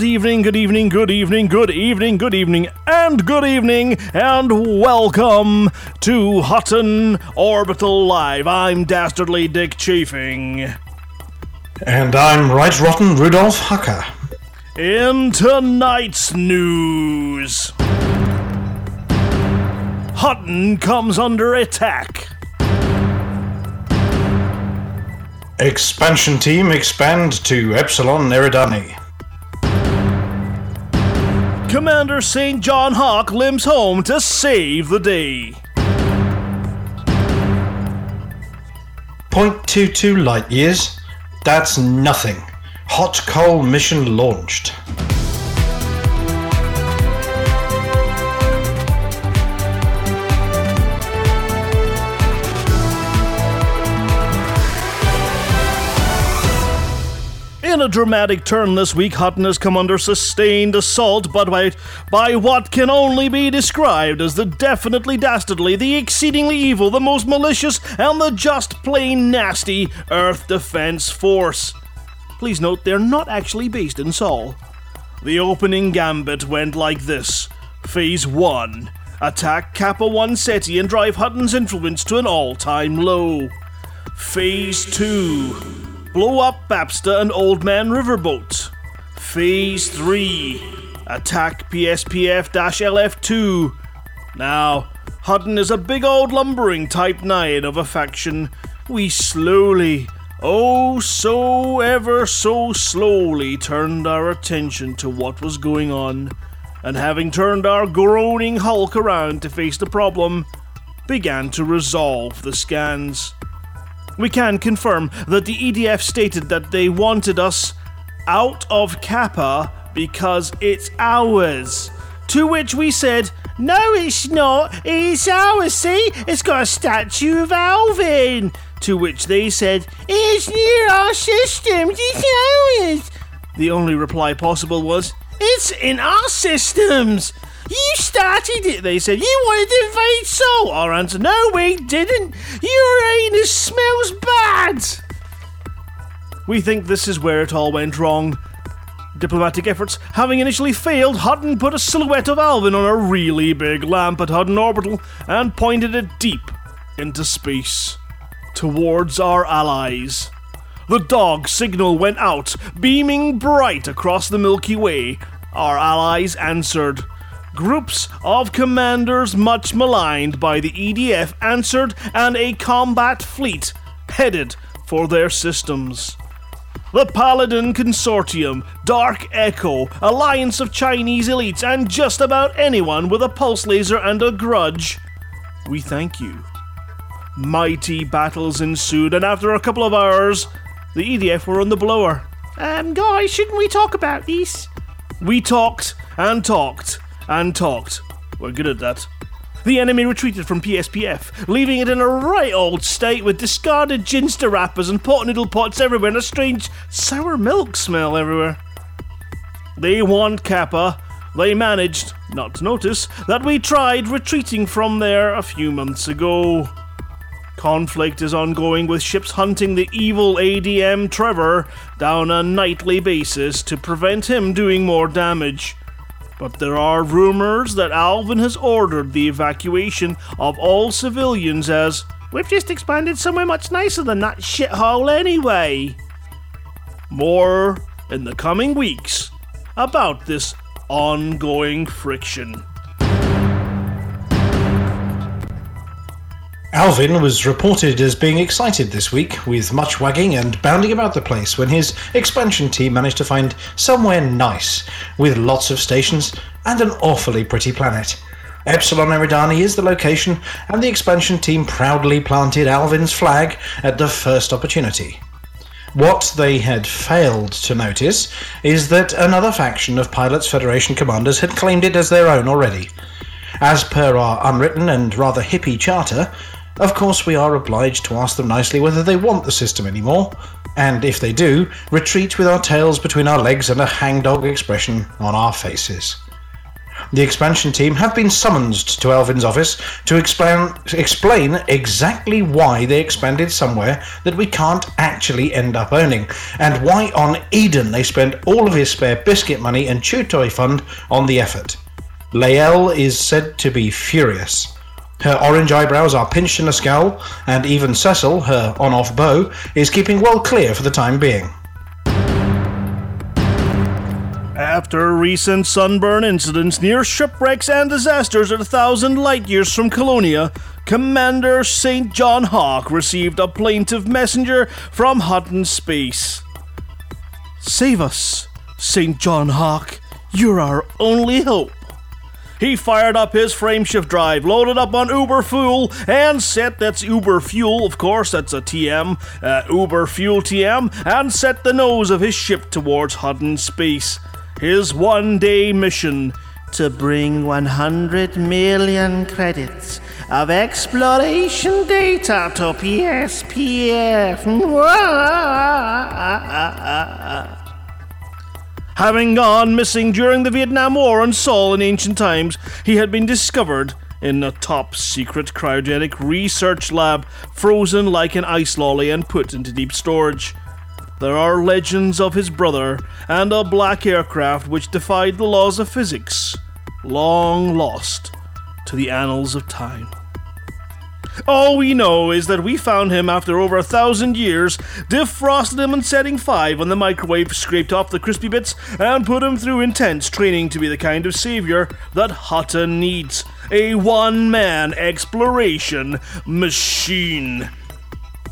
Good evening, good evening, good evening, good evening, good evening, and good evening, and welcome to Hutton Orbital Live. I'm Dastardly Dick Chafing. And I'm Right Rotten Rudolph Hucker. In tonight's news, Hutton comes under attack. Expansion team expand to Epsilon Eridani. Commander St. John Hawk limps home to save the day. 0.22 light years. That's nothing. Hot coal mission launched. In a dramatic turn this week, Hutton has come under sustained assault, but by, by what can only be described as the definitely dastardly, the exceedingly evil, the most malicious, and the just plain nasty Earth Defense Force. Please note they're not actually based in Sol. The opening gambit went like this Phase 1 Attack Kappa 1 Ceti and drive Hutton's influence to an all time low. Phase 2 Blow up Babster and Old Man Riverboat. Phase 3 Attack PSPF LF2. Now, Hutton is a big old lumbering Type 9 of a faction. We slowly, oh so ever so slowly, turned our attention to what was going on, and having turned our groaning hulk around to face the problem, began to resolve the scans. We can confirm that the EDF stated that they wanted us out of Kappa because it's ours. To which we said, No, it's not. It's ours. See, it's got a statue of Alvin. To which they said, It's near our systems. It's ours. The only reply possible was, It's in our systems. You started it, they said. You wanted to invade Sol. Our answer, no, we didn't. Your anus smells bad. We think this is where it all went wrong. Diplomatic efforts having initially failed, Hutton put a silhouette of Alvin on a really big lamp at Hutton Orbital and pointed it deep into space towards our allies. The dog signal went out, beaming bright across the Milky Way. Our allies answered. Groups of commanders much maligned by the EDF answered, and a combat fleet headed for their systems. The Paladin Consortium, Dark Echo, Alliance of Chinese elites, and just about anyone with a pulse laser and a grudge. We thank you. Mighty battles ensued, and after a couple of hours, the EDF were on the blower. Um, guys, shouldn't we talk about this? We talked and talked and talked. We're good at that. The enemy retreated from PSPF, leaving it in a right old state with discarded ginster wrappers and pot noodle pots everywhere and a strange sour milk smell everywhere. They want Kappa. They managed, not to notice, that we tried retreating from there a few months ago. Conflict is ongoing with ships hunting the evil ADM Trevor down a nightly basis to prevent him doing more damage. But there are rumors that Alvin has ordered the evacuation of all civilians as we've just expanded somewhere much nicer than that shithole anyway. More in the coming weeks about this ongoing friction. Alvin was reported as being excited this week, with much wagging and bounding about the place when his expansion team managed to find somewhere nice, with lots of stations and an awfully pretty planet. Epsilon Eridani is the location, and the expansion team proudly planted Alvin's flag at the first opportunity. What they had failed to notice is that another faction of Pilots Federation commanders had claimed it as their own already. As per our unwritten and rather hippie charter, of course, we are obliged to ask them nicely whether they want the system anymore, and if they do, retreat with our tails between our legs and a hangdog expression on our faces. the expansion team have been summoned to Alvin's office to explain, explain exactly why they expanded somewhere that we can't actually end up owning, and why on Eden they spent all of his spare biscuit money and chew toy fund on the effort. Lael is said to be furious. Her orange eyebrows are pinched in a scowl, and even Cecil, her on off beau, is keeping well clear for the time being. After recent sunburn incidents near shipwrecks and disasters at a thousand light years from Colonia, Commander St. John Hawk received a plaintive messenger from Hutton Space. Save us, St. John Hawk. You're our only hope. He fired up his frameshift drive, loaded up on Uber Fuel, and set that's Uber Fuel, of course, that's a TM, uh, Uber Fuel TM, and set the nose of his ship towards Hutton Space. His one day mission to bring 100 million credits of exploration data to PSPF. Having gone missing during the Vietnam War and Seoul in ancient times, he had been discovered in a top secret cryogenic research lab, frozen like an ice lolly and put into deep storage. There are legends of his brother and a black aircraft which defied the laws of physics, long lost to the annals of time. All we know is that we found him after over a thousand years, defrosted him in setting 5 on the microwave, scraped off the crispy bits, and put him through intense training to be the kind of savior that Hutton needs a one man exploration machine.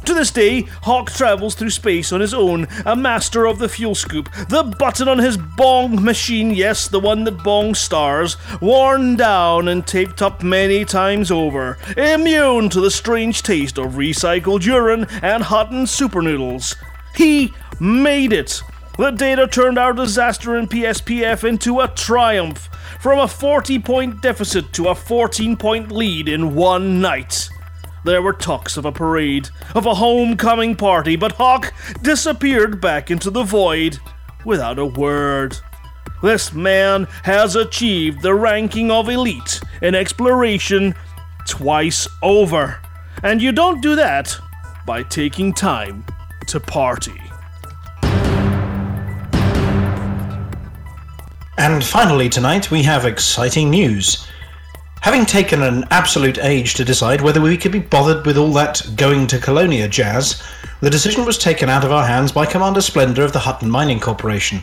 To this day, Hawk travels through space on his own, a master of the fuel scoop. The button on his bong machine, yes, the one that bong stars, worn down and taped up many times over, immune to the strange taste of recycled urine and Hutton super noodles. He made it! The data turned our disaster in PSPF into a triumph, from a 40 point deficit to a 14 point lead in one night. There were talks of a parade, of a homecoming party, but Hawk disappeared back into the void without a word. This man has achieved the ranking of elite in exploration twice over. And you don't do that by taking time to party. And finally, tonight we have exciting news. Having taken an absolute age to decide whether we could be bothered with all that going to Colonia jazz, the decision was taken out of our hands by Commander Splendor of the Hutton Mining Corporation.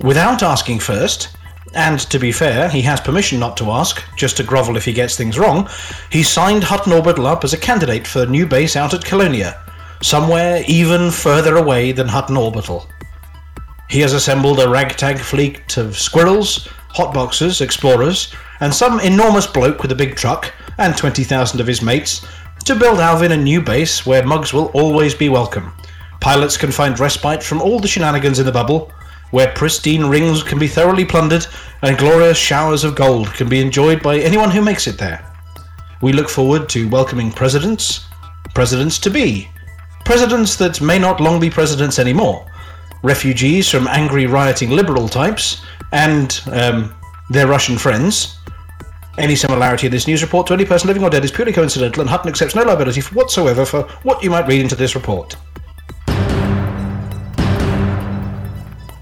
Without asking first, and to be fair, he has permission not to ask, just to grovel if he gets things wrong, he signed Hutton Orbital up as a candidate for a new base out at Colonia, somewhere even further away than Hutton Orbital. He has assembled a ragtag fleet of squirrels, hotboxers, explorers, and some enormous bloke with a big truck, and 20,000 of his mates, to build Alvin a new base where mugs will always be welcome. Pilots can find respite from all the shenanigans in the bubble, where pristine rings can be thoroughly plundered and glorious showers of gold can be enjoyed by anyone who makes it there. We look forward to welcoming presidents, presidents to be, presidents that may not long be presidents anymore, refugees from angry rioting liberal types, and um, their Russian friends. Any similarity in this news report to any person living or dead is purely coincidental, and Hutton accepts no liability whatsoever for what you might read into this report.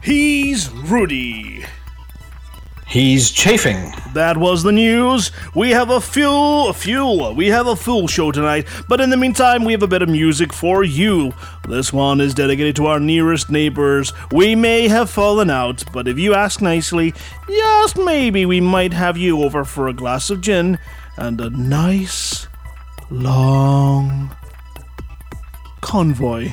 He's Rudy. He's chafing. That was the news. We have a fuel, a fuel. We have a full show tonight, but in the meantime, we have a bit of music for you. This one is dedicated to our nearest neighbors. We may have fallen out, but if you ask nicely, just maybe we might have you over for a glass of gin and a nice, long convoy.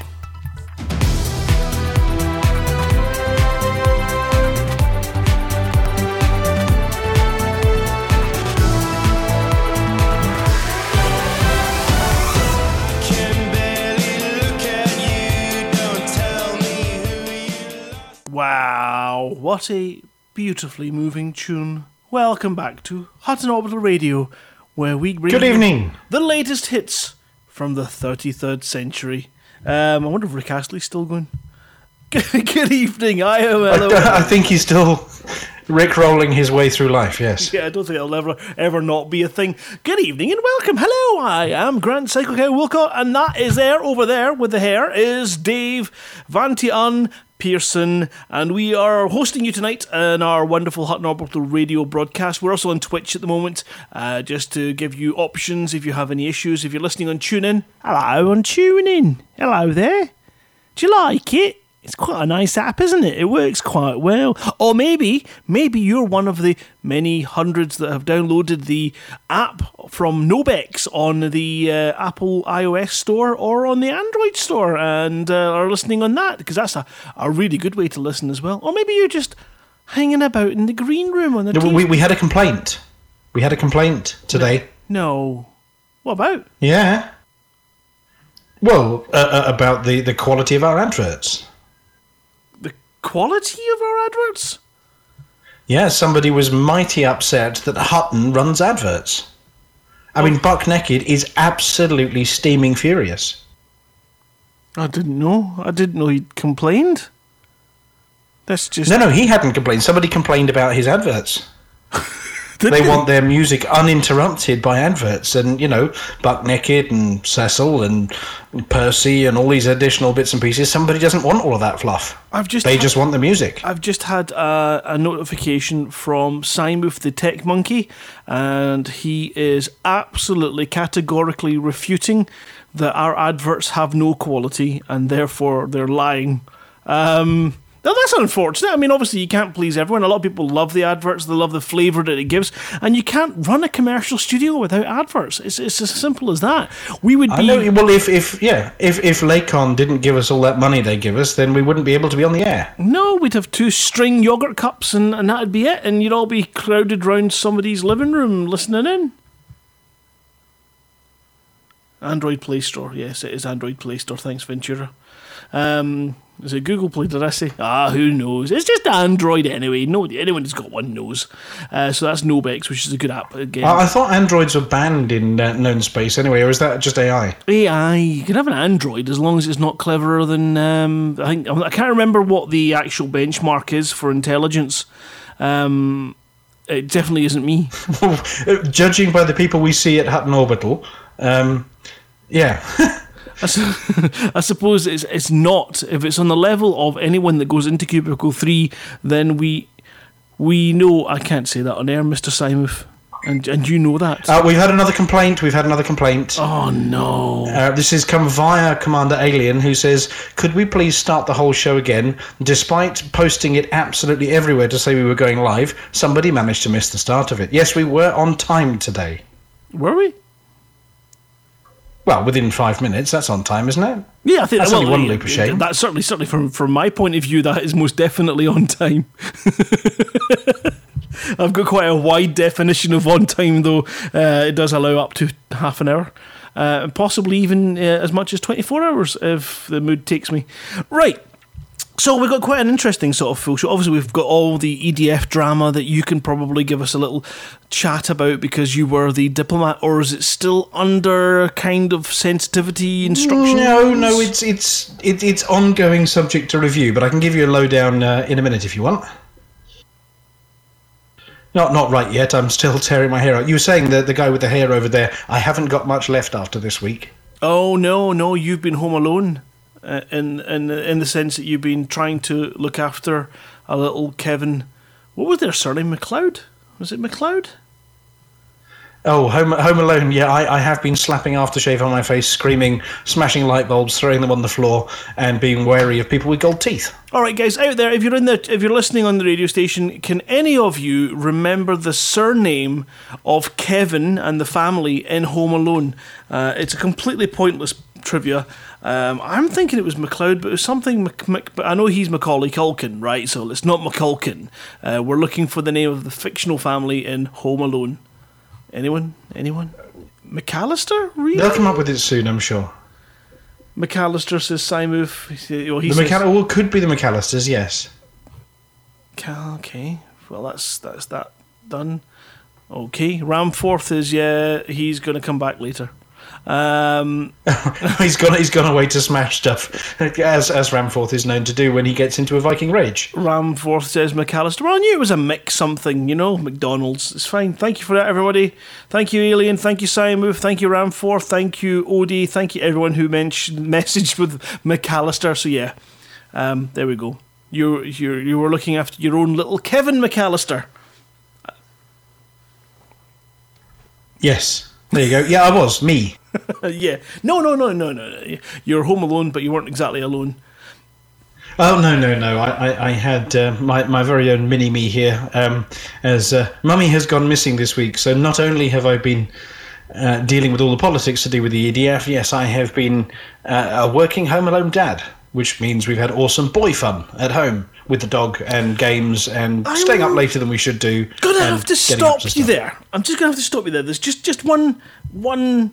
What a beautifully moving tune. Welcome back to Hutton Orbital Radio, where we bring Good evening. the latest hits from the 33rd century. Um, I wonder if Rick Astley's still going. Good evening. I am I, Hello. I think he's still Rick rolling his way through life. Yes. Yeah, I don't think it'll ever ever not be a thing. Good evening and welcome. Hello, I am Grant Cycle Cow Wilcott, and that is there over there with the hair is Dave Vantian Pearson, and we are hosting you tonight in our wonderful Hutton Orbital radio broadcast. We're also on Twitch at the moment, uh, just to give you options if you have any issues. If you're listening on TuneIn, hello on TuneIn. Hello there. Do you like it? It's quite a nice app, isn't it? It works quite well. Or maybe, maybe you're one of the many hundreds that have downloaded the app from Nobex on the uh, Apple iOS store or on the Android store and uh, are listening on that because that's a, a really good way to listen as well. Or maybe you're just hanging about in the green room on the No. We, we had a complaint. We had a complaint today. no. What about? Yeah. Well, uh, uh, about the, the quality of our adverts. Quality of our adverts? Yeah, somebody was mighty upset that Hutton runs adverts. I mean, Buck Naked is absolutely steaming furious. I didn't know. I didn't know he'd complained. That's just. No, no, he hadn't complained. Somebody complained about his adverts. They want their music uninterrupted by adverts, and you know, Buck Naked and Cecil and Percy and all these additional bits and pieces. Somebody doesn't want all of that fluff. I've just They had- just want the music. I've just had a, a notification from simon the Tech Monkey, and he is absolutely categorically refuting that our adverts have no quality and therefore they're lying. Um, now that's unfortunate. I mean, obviously you can't please everyone. A lot of people love the adverts; they love the flavour that it gives, and you can't run a commercial studio without adverts. It's, it's as simple as that. We would be. I know. Well, if if yeah, if if Lakon didn't give us all that money they give us, then we wouldn't be able to be on the air. No, we'd have two string yogurt cups and, and that'd be it, and you'd all be crowded round somebody's living room listening in. Android Play Store, yes, it is Android Play Store. Thanks, Ventura. Um, is it Google Play? Did I say? Ah, who knows? It's just Android anyway. Nobody, anyone who's got one knows. Uh, so that's Nobex, which is a good app again. I, I thought androids were banned in uh, known space anyway, or is that just AI? AI, you can have an Android as long as it's not cleverer than. Um, I think I can't remember what the actual benchmark is for intelligence. Um, it definitely isn't me. Judging by the people we see at Hutton Orbital, um, yeah. I, su- I suppose it's it's not. If it's on the level of anyone that goes into cubicle three, then we we know. I can't say that on air, Mister Simuth, and and you know that. uh, we've had another complaint. We've had another complaint. oh no! Uh, this has come via Commander Alien, who says, "Could we please start the whole show again?" Despite posting it absolutely everywhere to say we were going live, somebody managed to miss the start of it. Yes, we were on time today. Were we? Well, within five minutes. That's on time, isn't it? Yeah, I think That's well, only one loop of shame. That's certainly, certainly from from my point of view, that is most definitely on time. I've got quite a wide definition of on time, though. Uh, it does allow up to half an hour, uh, and possibly even uh, as much as twenty four hours if the mood takes me. Right. So we've got quite an interesting sort of full show. Obviously, we've got all the EDF drama that you can probably give us a little chat about because you were the diplomat, or is it still under kind of sensitivity instruction? No, no, it's it's it, it's ongoing, subject to review. But I can give you a lowdown uh, in a minute if you want. Not not right yet. I'm still tearing my hair out. You were saying the the guy with the hair over there. I haven't got much left after this week. Oh no, no, you've been home alone, uh, in in in the sense that you've been trying to look after a little Kevin. What was their surname? McLeod? Was it McLeod? Oh, Home, Home Alone. Yeah, I, I have been slapping aftershave on my face, screaming, smashing light bulbs, throwing them on the floor, and being wary of people with gold teeth. All right, guys, out there, if you're in the, if you're listening on the radio station, can any of you remember the surname of Kevin and the family in Home Alone? Uh, it's a completely pointless trivia. Um, I'm thinking it was McLeod, but it was something. Mc, Mc, but I know he's Macaulay Culkin, right? So it's not McCulkin. Uh, we're looking for the name of the fictional family in Home Alone. Anyone? Anyone? McAllister? Really? They'll come up with it soon, I'm sure. McAllister says say- Well, The says, McAll- well, could be the McAllisters, yes. Okay, well that's that's that done. Okay, Ramforth is yeah, he's going to come back later. Um, he's gone. He's gone away to smash stuff, as as Ramforth is known to do when he gets into a Viking rage. Ramforth says McAllister. Well, I knew it was a mix something, you know. McDonald's. It's fine. Thank you for that, everybody. Thank you, Alien. Thank you, Simon. Thank you, Ramforth. Thank you, Odie. Thank you, everyone who mentioned messaged with McAllister. So yeah, um, there we go. You you you were looking after your own little Kevin McAllister. Yes. There you go. Yeah, I was me. yeah. No, no, no, no, no, no. You're home alone, but you weren't exactly alone. Oh no no no! I I, I had uh, my my very own mini me here, um, as uh, mummy has gone missing this week. So not only have I been uh, dealing with all the politics to do with the EDF, yes, I have been uh, a working home alone dad, which means we've had awesome boy fun at home with the dog and games and I'm staying up later than we should do. Gonna have to stop to you there. I'm just gonna have to stop you there. There's just just one one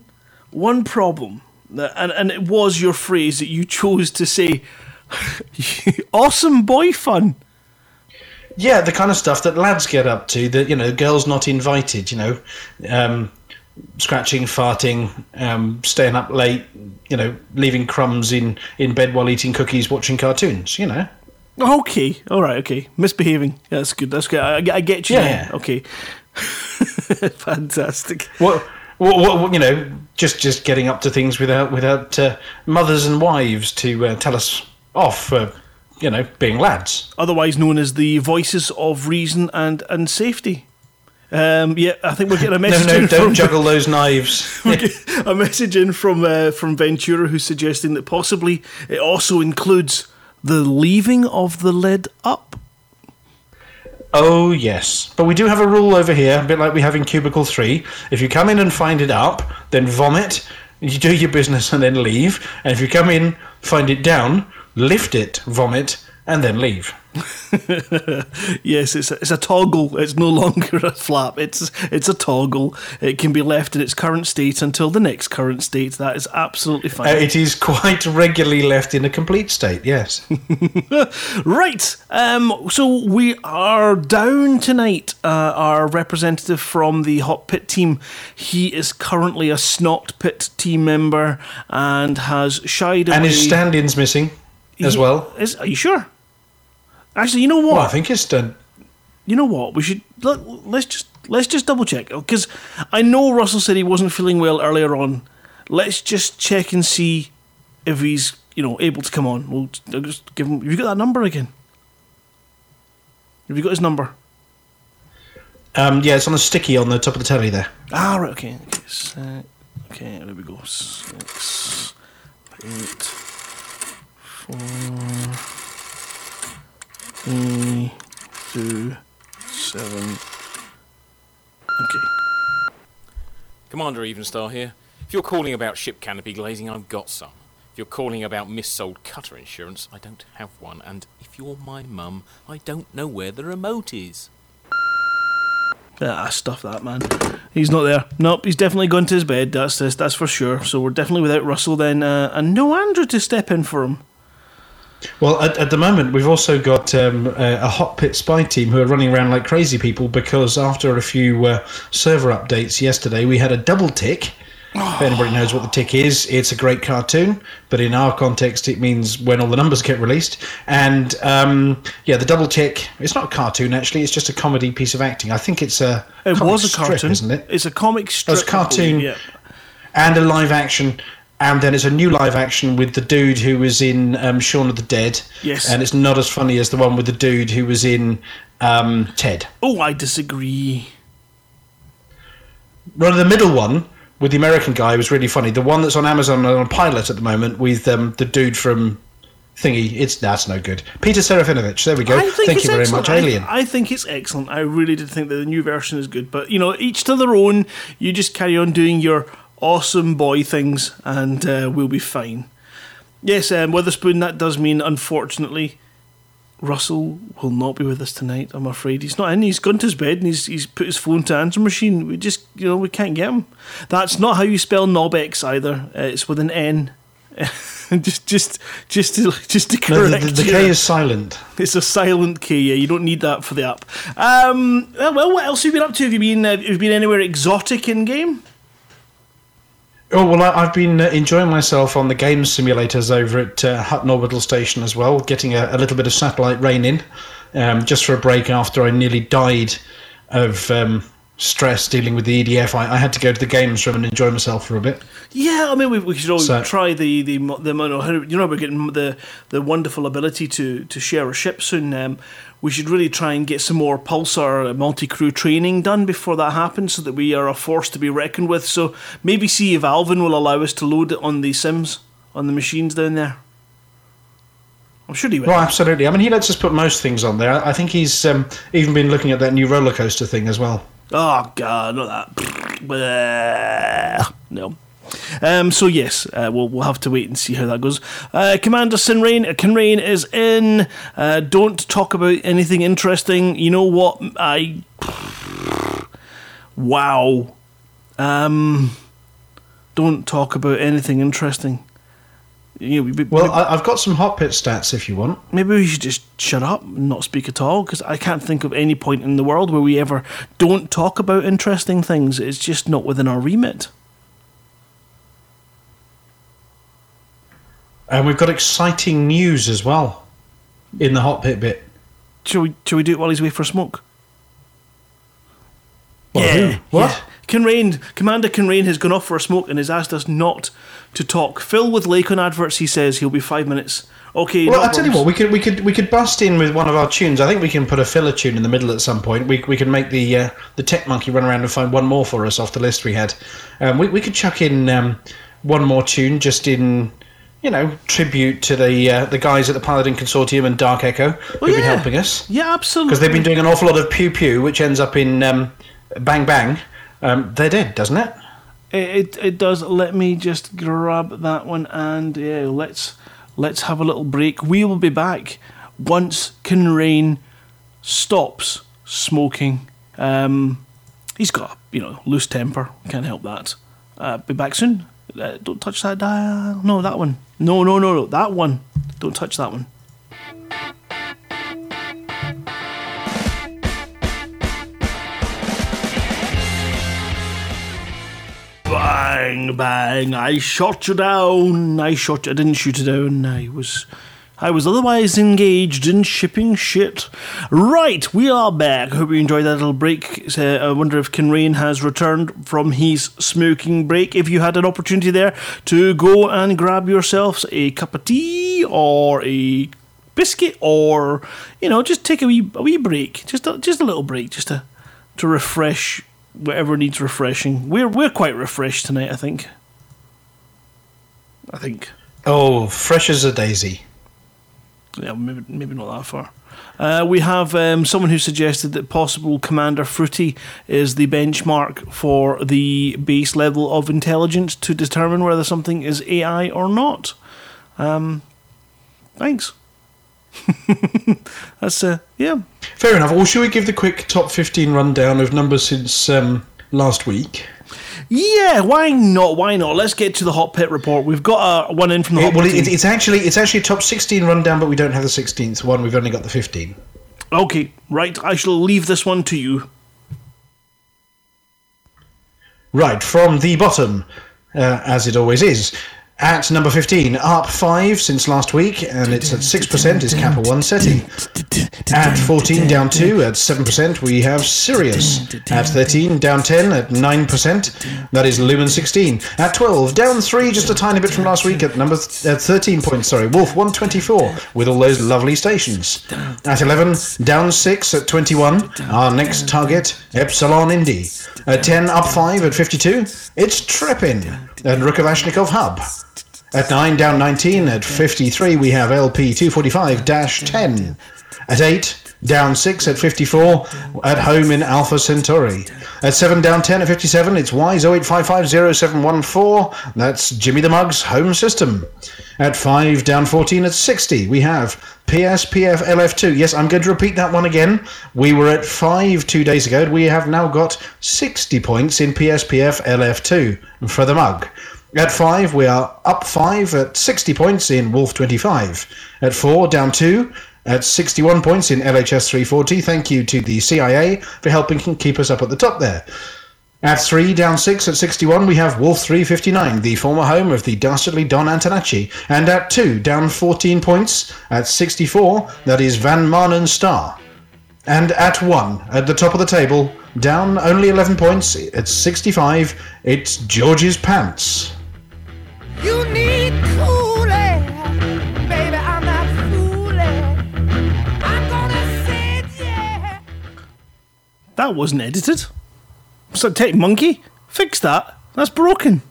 one problem, and and it was your phrase that you chose to say. awesome boy fun. Yeah, the kind of stuff that lads get up to. That you know, girls not invited. You know, um, scratching, farting, um, staying up late. You know, leaving crumbs in in bed while eating cookies, watching cartoons. You know. Okay, all right, okay. Misbehaving. That's good. That's good. I, I get you. Yeah. now. Okay. Fantastic. What, what, what, you know, just just getting up to things without without uh, mothers and wives to uh, tell us off for, you know, being lads. Otherwise known as the voices of reason and and safety. Um, yeah, I think we're getting a No, message. no, in don't from, juggle those knives. a message in from uh, from Ventura who's suggesting that possibly it also includes the leaving of the lid up. Oh yes, but we do have a rule over here, a bit like we have in Cubicle Three. If you come in and find it up, then vomit. You do your business and then leave. And if you come in, find it down, lift it, vomit, and then leave. Yes, it's a, it's a toggle. It's no longer a flap. It's it's a toggle. It can be left in its current state until the next current state. That is absolutely Uh, fine. it is quite regularly left in a complete state. Yes. Right. Um, so we are down tonight. Uh, our representative from the Hot Pit team. He is currently a Snot Pit team member and has shied away. and his stand-in's missing as He- well. Is, are you sure? Actually, you know what? Well, I think it's done. you know what? We should let, let's just let's just double check because I know Russell said he wasn't feeling well earlier on. Let's just check and see if he's you know able to come on. We'll just- I'll just give him. Have you got that number again? Have you got his number? Um, yeah, it's on the sticky on the top of the telly there. Ah, right. Okay. Okay. Se- okay. There we go. Six, eight, four, three, two, seven. Okay. Commander Evenstar here. If you're calling about ship canopy glazing, I've got some. If you're calling about missold cutter insurance, I don't have one. And if you're my mum, I don't know where the remote is. Ah, stuff that man. He's not there. Nope, he's definitely gone to his bed. That's this. That's for sure. So we're definitely without Russell then, uh, and no Andrew to step in for him. Well, at, at the moment, we've also got um, a, a hot pit spy team who are running around like crazy people because after a few uh, server updates yesterday, we had a double tick. If anybody knows what the tick is, it's a great cartoon, but in our context, it means when all the numbers get released. And um, yeah, the double tick, it's not a cartoon actually, it's just a comedy piece of acting. I think it's a. It comic was a strip, cartoon, isn't it? It's a comic strip. it's a cartoon. Yeah. and a live action. And then it's a new live action with the dude who was in um, Shaun of the Dead. Yes. And it's not as funny as the one with the dude who was in um, Ted. Oh, I disagree. Rather, the middle one with the American guy was really funny. The one that's on Amazon and on a pilot at the moment with um, the dude from Thingy, it's that's no good. Peter Serafinowicz. There we go. Thank you very excellent. much, Alien. I, I think it's excellent. I really did think that the new version is good. But you know, each to their own. You just carry on doing your awesome boy things, and uh, we'll be fine. Yes, um, Witherspoon. That does mean, unfortunately, Russell will not be with us tonight. I'm afraid he's not in. He's gone to his bed and he's he's put his phone to answer machine. We just you know we can't get him. That's not how you spell Nobex either. Uh, it's with an N. just just just to just to no, correct the, the, the you K is silent. It's a silent K. Yeah, you don't need that for the app. Um, well, what else have you been up to? Have you been uh, have you been anywhere exotic in game? Oh well, I've been uh, enjoying myself on the game simulators over at uh, Hutton Orbital Station as well, getting a, a little bit of satellite rain in, um, just for a break after I nearly died of um, stress dealing with the EDF. I, I had to go to the games room and enjoy myself for a bit. Yeah, I mean, we, we should all So- try the the the mo- you know we're getting the the wonderful ability to to share a ship soon. Um, we should really try and get some more pulsar multi crew training done before that happens, so that we are a force to be reckoned with. So maybe see if Alvin will allow us to load it on the Sims on the machines down there. I'm sure he will. Well, absolutely. I mean, he lets us put most things on there. I think he's um, even been looking at that new roller coaster thing as well. Oh God, not that. No. Um, so yes, uh, we'll we'll have to wait and see how that goes. Uh, Commander Sinrain, uh, Kinrain is in. Uh, don't talk about anything interesting. You know what? I. Wow. Um. Don't talk about anything interesting. You know, we- Well, I've got some hot pit stats if you want. Maybe we should just shut up and not speak at all because I can't think of any point in the world where we ever don't talk about interesting things. It's just not within our remit. And we've got exciting news as well in the hot pit bit. Shall we, shall we do it while he's away for a smoke? Well, who? What? Yeah. Kinrain, Commander Kinrain has gone off for a smoke and has asked us not to talk. Fill with Lakon adverts, he says. He'll be five minutes. Okay, Well, no I tell you what, we could we could we could bust in with one of our tunes. I think we can put a filler tune in the middle at some point. We we can make the uh, the tech monkey run around and find one more for us off the list we had. Um, we we could chuck in um, one more tune just in you know tribute to the uh, the guys at the Paladin Consortium and Dark Echo who've been Oh, yeah. helping us Yeah, absolutely. because they've been doing an awful lot of pew pew, which ends up in um, bang bang. Um, they're dead, doesn't it? It, it it does. Let me just grab that one and yeah, let's let's have a little break. We will be back once Kinrain stops smoking. Um, he's got you know loose temper. Can't help that. Uh, be back soon. Uh, don't touch that dial. No, that one. No, no, no, no, that one. Don't touch that one. Bang, bang! I shot you down. I shot. You. I didn't shoot you down. I was, I was otherwise engaged in shipping shit. Right, we are back. Hope you enjoyed that little break. Uh, I wonder if Kinrain has returned from his smoking break. If you had an opportunity there to go and grab yourselves a cup of tea or a biscuit, or you know, just take a wee, a wee break, just a, just a little break, just to to refresh whatever needs refreshing. We're we're quite refreshed tonight, I think. I think. Oh, fresh as a daisy. Yeah, maybe maybe not that far. Uh, we have um, someone who suggested that possible Commander Fruity is the benchmark for the base level of intelligence to determine whether something is AI or not. Um, thanks. That's uh, yeah. Fair enough. Well, should we give the quick top 15 rundown of numbers since um, last week? Yeah, why not? Why not? Let's get to the hot pit report. We've got uh, one in from the It- hot well, pit. it, it's actually it's actually a top 16 rundown, but we don't have the 16th one. We've only got the 15. Okay, right. I shall leave this one to you. Right from the bottom, uh, as it always is. At number 15, up 5 since last week, and it's at 6% is Kappa 1 Ceti. At 14, down 2, at 7%, we have Sirius. At 13, down 10, at 9%, that is Lumen 16. At 12, down 3, just a tiny bit from last week, at number th- at 13 points, sorry, Wolf 124, with all those lovely stations. At 11, down 6, at 21, our next target, Epsilon Indi. At 10, up 5, at 52, it's Trepin, and Rukavashnikov Hub. At 9, down 19, at 53, we have LP 245 10. At 8, down 6 at 54, at home in Alpha Centauri. At 7, down 10 at 57, it's WISE 08550714. That's Jimmy the Mug's home system. At 5, down 14 at 60, we have PSPF LF2. Yes, I'm going to repeat that one again. We were at 5 two days ago. We have now got 60 points in PSPF LF2 for the mug. At 5, we are up 5 at 60 points in Wolf 25. At 4, down 2 at 61 points in LHS 340. Thank you to the CIA for helping keep us up at the top there. At three, down six at 61, we have Wolf 359, the former home of the dastardly Don Antonacci. And at two, down 14 points at 64, that is Van Maanen Star. And at one, at the top of the table, down only 11 points at 65, it's George's Pants. You need baby. I'm not. I'm gonna say yeah. That wasn't edited. So take monkey, fix that. That's broken.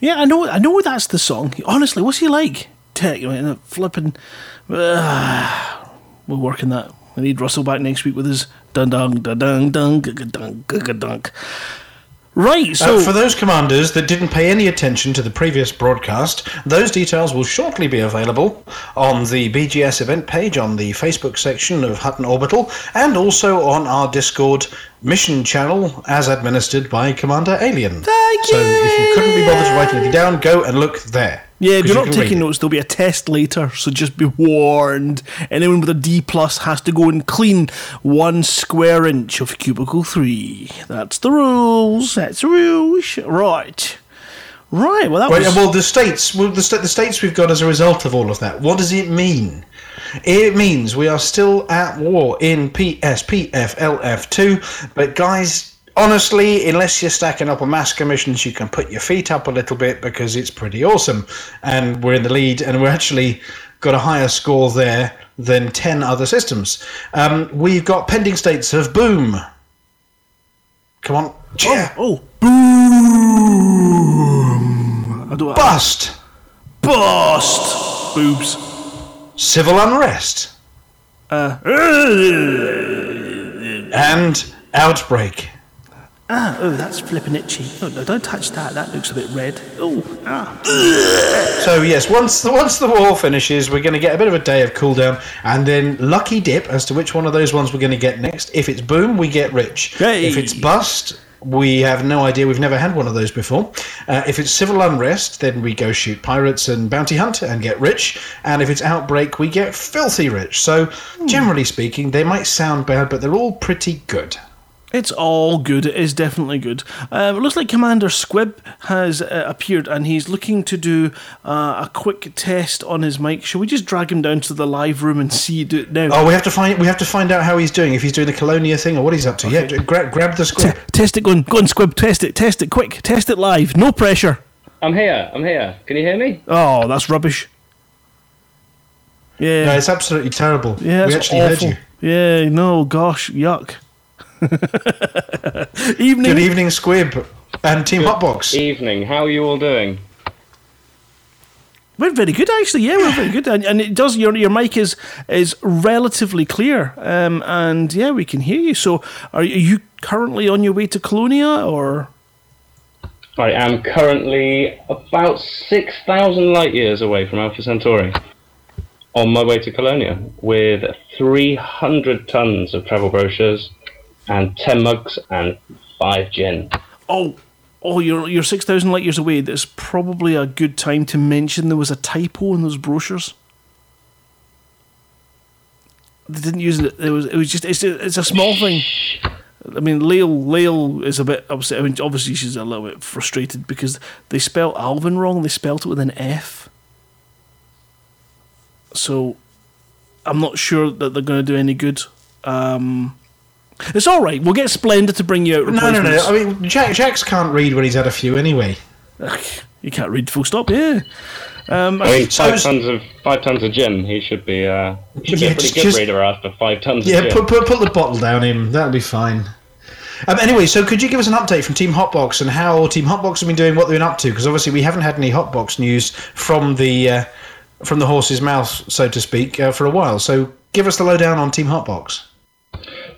Yeah, I know. I know that's the song. Honestly, what's he like? Tech, you mean, flipping. Uh, we'll work on that. We need Russell back next week with his dun dun dun dun dun dun dun dun. Right. So Uh, for those commanders that didn't pay any attention to the previous broadcast, those details will shortly be available on the BGS event page on the Facebook section of Hutton Orbital and also on our Discord mission channel as administered by Commander Alien. Thank so if you couldn't be bothered to write anything down, go and look there. Yeah, if you're not taking notes, there'll be a test later, so just be warned. Anyone with a D plus has to go and clean one square inch of cubicle three. That's the rules. That's the rules. Right. Right. Well, that Well, was. well, the states, well, the, the states we've got as a result of all of that. What does it mean? It means we are still at war in PSPFLF2. But guys, honestly, unless you're stacking up on mass commissions, you can put your feet up a little bit because it's pretty awesome. And we're in the lead, and we're actually got a higher score there than 10 other systems. Um, we've got pending states of boom. Come on, cheer. oh, boom! Bust. Bust. Boobs. Civil unrest. Uh, and outbreak. Ah, oh, that's flipping itchy. Oh, no, don't touch that. That looks a bit red. Oh, ah. So yes, once the once the war finishes, we're going to get a bit of a day of cooldown, and then lucky dip as to which one of those ones we're going to get next. If it's boom, we get rich. Hey. If it's bust, we have no idea. We've never had one of those before. Uh, if it's civil unrest, then we go shoot pirates and bounty hunt and get rich. And if it's outbreak, we get filthy rich. So generally speaking, they might sound bad, but they're all pretty good. It's all good. It is definitely good. Um, it looks like Commander Squib has uh, appeared and he's looking to do uh, a quick test on his mic. Shall we just drag him down to the live room and see do it now? Oh, we have to find we have to find out how he's doing. If he's doing the Colonia thing or what he's up to. Yeah, grab grab the T- squib. test it, go on, go on, Squib. Test it, test it, quick. Test it live. No pressure. I'm here. I'm here. Can you hear me? Oh, that's rubbish. Yeah, No, it's absolutely terrible. yeah, we actually awful. heard you. Yeah, no, gosh, yuck. Evening. Good evening, Squib and Team Hotbox. Evening. How are you all doing? We're very good, actually. Yeah, we're very good, and, and it does. Your your mic is is relatively clear, um, and yeah, we can hear you. So, are you- are you currently on your way to Colonia, or I am currently about 6,000 light years away from Alpha Centauri. On my way to Colonia with 300 tons of travel brochures and 10 mugs and 5 gin. oh, oh, you're you're six thousand light years away? That's probably a good time to mention there was a typo in those brochures. They didn't use it. It was it was just it's a, it's a small thing. I mean, Lael Lael is a bit upset. I mean, obviously she's a little bit frustrated because they spelled Alvin wrong. They spelled it with an F. So, I'm not sure that they're going to do any good. Um, it's all right. We'll get Splendid to bring you out. No, no, no. I mean, Jack, Jax can't read when he's had a few anyway. Ugh, you can't read full stop. Yeah. Um, I mean, So five is- tons of five tons of gin. He should be. Uh, he should Yeah, be a pretty just- good just- reader after five tons Yeah, of gin. put, put put the bottle down him. That'll be fine. Um, anyway, so could you give us an update from Team Hotbox and how Team Hotbox have been doing, what they've been up to? Because obviously we haven't had any Hotbox news from the uh, from the horse's mouth, so to speak, uh, for a while. So give us the lowdown on Team Hotbox.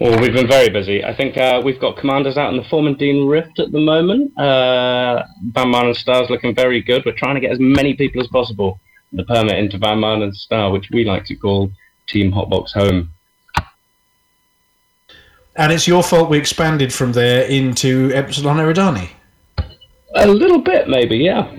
Well, we've been very busy. I think uh, we've got commanders out in the Formidine Rift at the moment. Uh, Van Marlen Star's looking very good. We're trying to get as many people as possible the permit into Van Marlen Star, which we like to call Team Hotbox Home. And it's your fault we expanded from there into Epsilon Eridani. A little bit, maybe, yeah.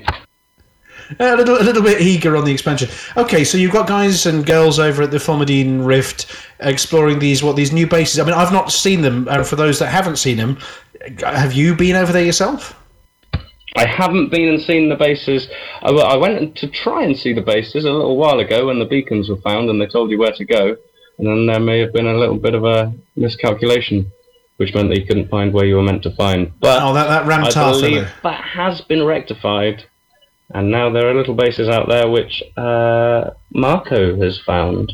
A little, a little bit eager on the expansion. Okay, so you've got guys and girls over at the Formidine Rift exploring these what these new bases. I mean, I've not seen them, and for those that haven't seen them, have you been over there yourself? I haven't been and seen the bases. I, I went to try and see the bases a little while ago when the beacons were found and they told you where to go. And then there may have been a little bit of a miscalculation, which meant that you couldn't find where you were meant to find. But Oh, that, that I believe that has been rectified, and now there are little bases out there which uh, Marco has found.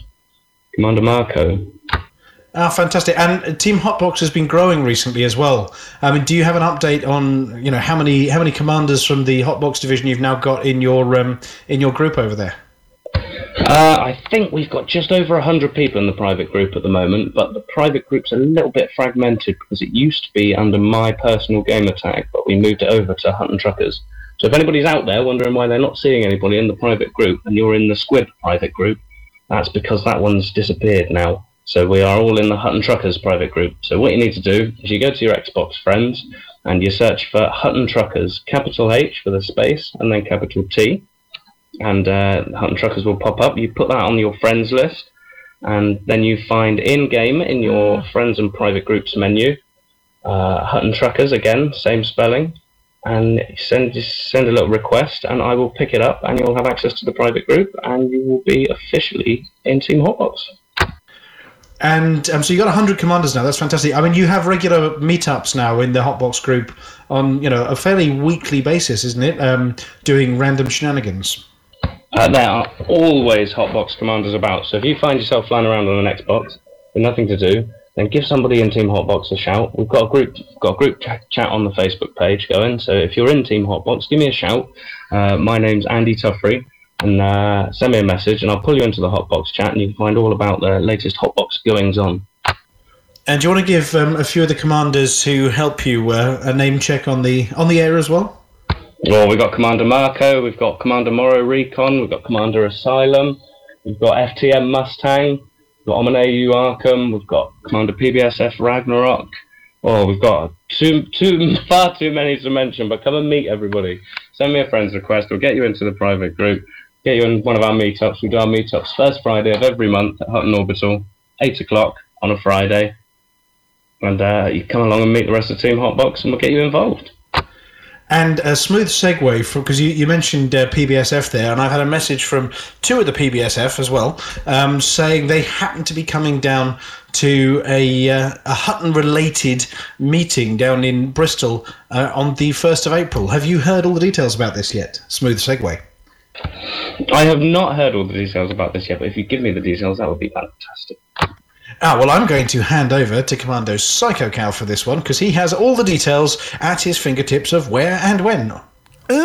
Commander Marco. Ah, fantastic! And Team Hotbox has been growing recently as well. I mean, do you have an update on you know how many how many commanders from the Hotbox division you've now got in your um, in your group over there? Uh, I think we've got just over 100 people in the private group at the moment, but the private group's a little bit fragmented because it used to be under my personal gamer tag, but we moved it over to Hutton Truckers. So if anybody's out there wondering why they're not seeing anybody in the private group and you're in the Squid private group, that's because that one's disappeared now. So we are all in the Hutton Truckers private group. So what you need to do is you go to your Xbox friends and you search for Hutton Truckers, capital H for the space and then capital T and uh, Hutton Truckers will pop up. You put that on your friends list, and then you find in game in your friends and private groups menu, uh, Hutton Truckers again, same spelling, and send just send a little request, and I will pick it up, and you'll have access to the private group, and you will be officially in Team Hotbox. And um, so you got hundred commanders now. That's fantastic. I mean, you have regular meetups now in the Hotbox group on you know a fairly weekly basis, isn't it? Um, doing random shenanigans. Uh, there are always Hotbox commanders about, so if you find yourself flying around on an Xbox with nothing to do, then give somebody in Team Hotbox a shout. We've got a group, got a group ch- chat on the Facebook page going. So if you're in Team Hotbox, give me a shout. Uh, my name's Andy Tuffrey, and uh, send me a message, and I'll pull you into the Hotbox chat, and you can find all about the latest Hotbox goings on. And do you want to give um, a few of the commanders who help you uh, a name check on the on the air as well? Well, we've got Commander Marco, we've got Commander Morrow Recon, we've got Commander Asylum, we've got FTM Mustang, we've got Omine Arkham, we've got Commander PBSF Ragnarok. Oh, we've got too, too, far too many to mention, but come and meet everybody. Send me a friend's request, we'll get you into the private group, get you in one of our meetups. We do our meetups first Friday of every month at Hutton Orbital, 8 o'clock on a Friday. And uh, you come along and meet the rest of Team Hotbox, and we'll get you involved. And a smooth segue from because you, you mentioned uh, PBSF there, and I've had a message from two of the PBSF as well, um, saying they happen to be coming down to a, uh, a Hutton related meeting down in Bristol uh, on the 1st of April. Have you heard all the details about this yet? Smooth segue. I have not heard all the details about this yet, but if you give me the details, that would be fantastic. Ah, well, I'm going to hand over to Commando Psycho Cow for this one because he has all the details at his fingertips of where and when.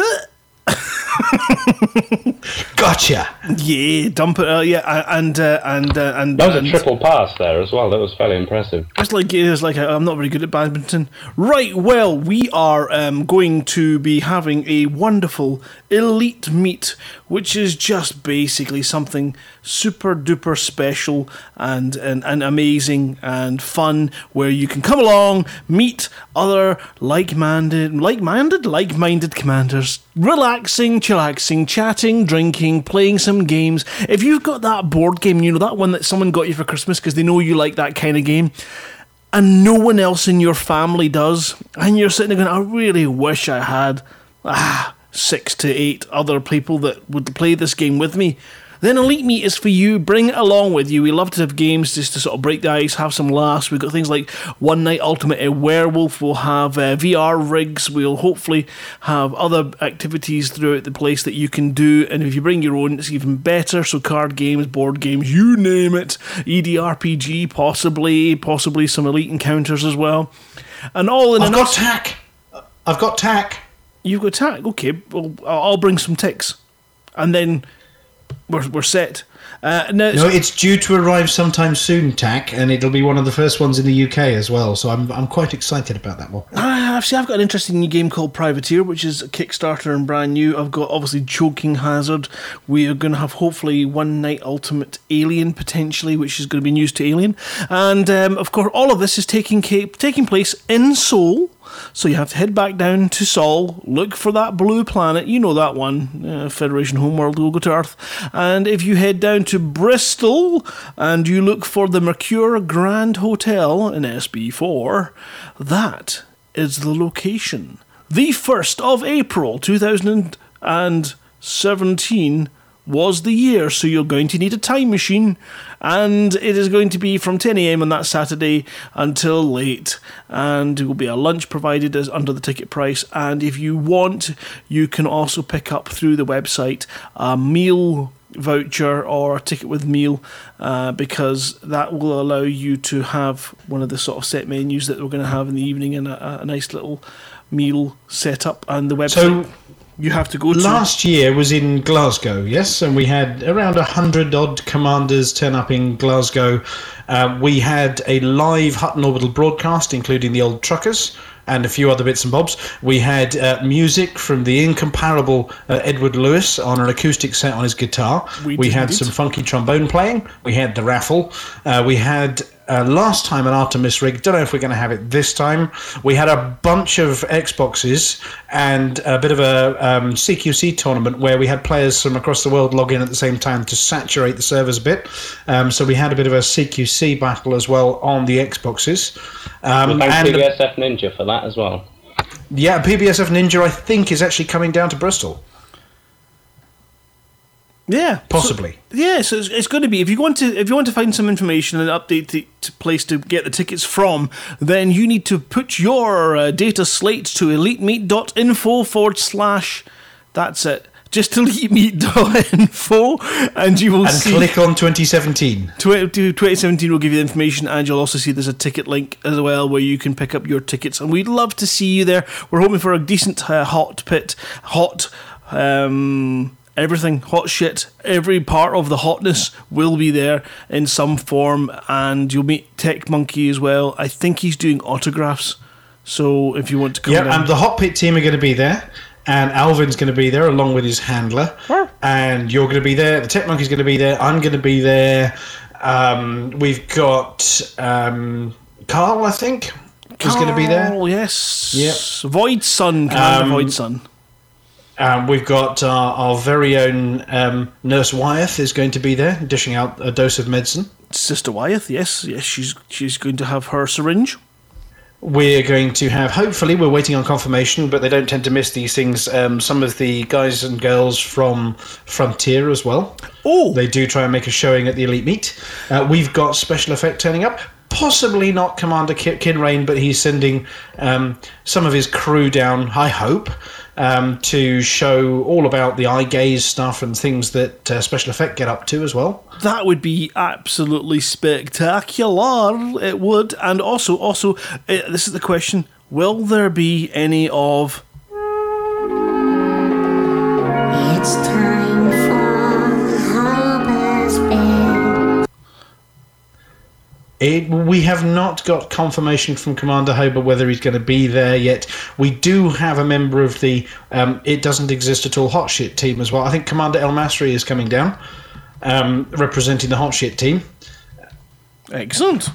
gotcha. Yeah, dump it. Uh, yeah, and uh, and uh, and That was and a triple pass there as well. That was fairly impressive. It's like it's like I'm not very good at badminton. Right. Well, we are um, going to be having a wonderful elite meet, which is just basically something super duper special and, and and amazing and fun, where you can come along, meet other like-minded, like-minded, like-minded commanders, relaxing, chillaxing, chatting, drinking, playing some games. If you've got that board game, you know that one that someone got you for Christmas because they know you like that kind of game and no one else in your family does, and you're sitting there going, I really wish I had ah, six to eight other people that would play this game with me. Then Elite Meet is for you. Bring it along with you. We love to have games just to sort of break the ice, have some laughs. We've got things like One Night Ultimate uh, Werewolf. We'll have uh, VR rigs. We'll hopefully have other activities throughout the place that you can do. And if you bring your own, it's even better. So card games, board games, you name it. EDRPG, possibly, possibly some Elite encounters as well. And all in I've an got tack. I've got tack. You've got tack. Okay, well, I'll bring some ticks, and then we're we're set. Uh, now, No, it's due to arrive sometime soon, tack, and it'll be one of the first ones in the UK as well. So I'm I'm quite excited about that one. I have see, I've got an interesting new game called Privateer, which is a Kickstarter and brand new. I've got obviously Choking Hazard. We are going to have hopefully One Night Ultimate Alien potentially, which is going to be news to Alien, and um, of course all of this is taking taking place in Sol. So you have to head back down to Sol, look for that blue planet, you know that one, uh, Federation Homeworld, will go to Earth. And if you head down to Bristol and you look for the Mercure Grand Hotel in SB4, that is the location. The 1st of April 2017 was the year, so you're going to need a time machine, and it is going to be from 10 a.m. on that Saturday until late, and there will be a lunch provided as under the ticket price. And if you want, you can also pick up through the website a meal voucher or a ticket with meal uh, because that will allow you to have one of the sort of set menus that we're going to have in the evening and a, a nice little meal set up and the website So you have to go to last year was in Glasgow, yes, and we had around a hundred odd commanders turn up in Glasgow. Uh, we had a live Hutton Orbital broadcast, including the old truckers. And a few other bits and bobs. We had uh, music from the incomparable uh, Edward Lewis on an acoustic set on his guitar. We We, had some funky trombone playing. We had the raffle. Uh, we had uh, last time an Artemis rig. Don't know if we're going to have it this time. We had a bunch of Xboxes and a bit of a um, CQC tournament where we had players from across the world log in at the same time to saturate the servers a bit. Um, so we had a bit of a CQC battle as well on the Xboxes. Um, Thanks and PBSF Ninja for that as well. yeah, PBSF Ninja I think is actually coming down to Bristol. Yeah Possibly. Yeah, so it's, it's going to be if you want to if you want to find some information and update the to place to get the tickets from, then you need to put your uh, data slate to elitemeet.info forward slash. That's it. Just elitemeet.info, and you will And see. click on 2017. 20, 2017 will give you the information, and you'll also see there's a ticket link as well where you can pick up your tickets. And we'd love to see you there. We're hoping for a decent uh, hot pit, hot. Um, Everything hot shit, every part of the hotness will be there in some form, and you'll meet Tech Monkey as well. I think he's doing autographs, so if you want to come Yeah, down, and the Hot Pit team are going to be there, and Alvin's going to be there along with his handler, and you're going to be there. The Tech Monkey's going to be there. I'm going to be there. Um, we've got um, Carl, I think, is going to be there. Oh yes, Yep. Void Sun, Commander Um, Void Sun. Um, we've got our, our very own um, Nurse Wyeth is going to be there, dishing out a dose of medicine. Sister Wyeth, yes, yes, she's she's going to have her syringe. We're going to have, hopefully, we're waiting on confirmation, but they don't tend to miss these things. Um, some of the guys and girls from Frontier as well. Oh, They do try and make a showing at the Elite Meet. Uh, we've got Special Effect turning up. Possibly not Commander Ki- Kinrain, but he's sending um, some of his crew down, I hope, um, to show all about the eye gaze stuff and things that uh, Special Effect get up to as well. that would be absolutely spectacular. It would, and also, also, uh, this is the question: Will there be any of? It's time It, we have not got confirmation from Commander Hober whether he's going to be there yet. We do have a member of the um, It Doesn't Exist at All Hot Shit team as well. I think Commander El Masri is coming down, um, representing the Hot Shit team. Excellent.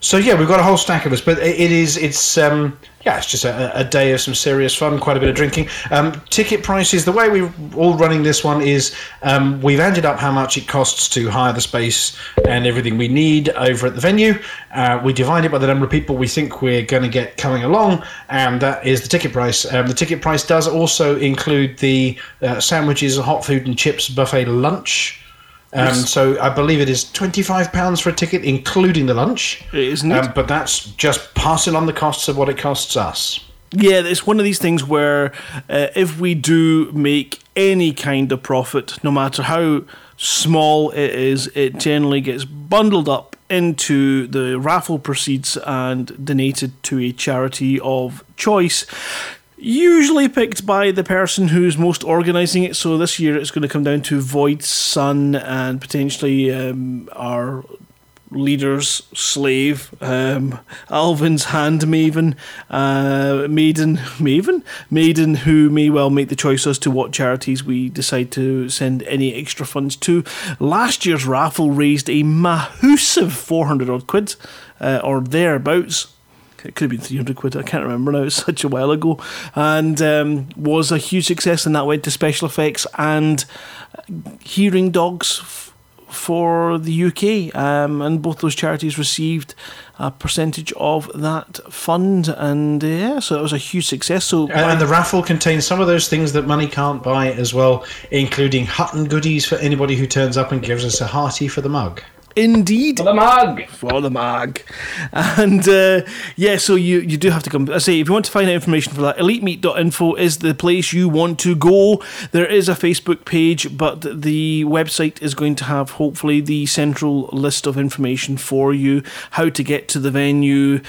So yeah, we've got a whole stack of us, but it is it's um, yeah, it's just a, a day of some serious fun, quite a bit of drinking. Um, ticket prices, the way we're all running this one is um, we've ended up how much it costs to hire the space and everything we need over at the venue. Uh, we divide it by the number of people we think we're going to get coming along, and that is the ticket price. Um, the ticket price does also include the uh, sandwiches, hot food, and chips buffet lunch. Um, so I believe it is twenty-five pounds for a ticket, including the lunch. Isn't it? Um, but that's just passing on the costs of what it costs us. Yeah, it's one of these things where uh, if we do make any kind of profit, no matter how small it is, it generally gets bundled up into the raffle proceeds and donated to a charity of choice. Usually picked by the person who's most organising it. So this year it's going to come down to Void Sun and potentially um, our leader's slave, um, Alvin's hand maven, uh, maiden, maven, maiden, who may well make the choice as to what charities we decide to send any extra funds to. Last year's raffle raised a massive 400 odd quid, uh, or thereabouts. It could have been 300 quid, I can't remember now, it was such a while ago. And um, was a huge success, and that went to special effects and hearing dogs f- for the UK, um, and both those charities received a percentage of that fund, and uh, yeah, so it was a huge success. So And, and the raffle contains some of those things that money can't buy as well, including Hutton goodies for anybody who turns up and gives us a hearty for the mug. Indeed, For The mug! for the mag. And uh, yeah, so you, you do have to come. I say, if you want to find out information for that, elitemeet.info is the place you want to go. There is a Facebook page, but the website is going to have hopefully the central list of information for you, how to get to the venue,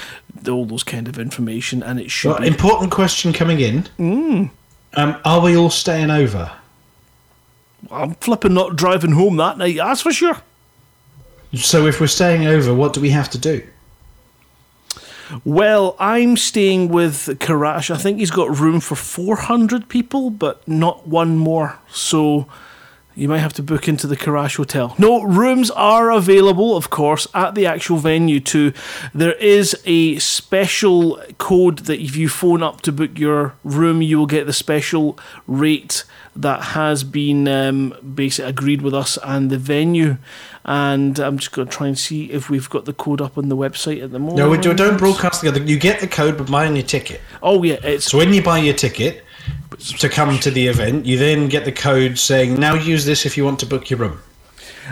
all those kind of information, and it should Well, be. important question coming in. Um, are we all staying over? I'm flipping not driving home that night, that's for sure. So if we're staying over, what do we have to do? Well, I'm staying with Karash. I think he's got room for 400 people, but not one more. So you might have to book into the Karash Hotel. No, rooms are available, of course, at the actual venue too. There is a special code that if you phone up to book your room, you will get the special rate that has been um, basically agreed with us and the venue. And I'm just going to try and see if we've got the code up on the website at the moment. No, we do, don't broadcast together. You get the code by buying your ticket. Oh yeah, it's So when you buy your ticket to come to the event, you then get the code saying, now use this if you want to book your room.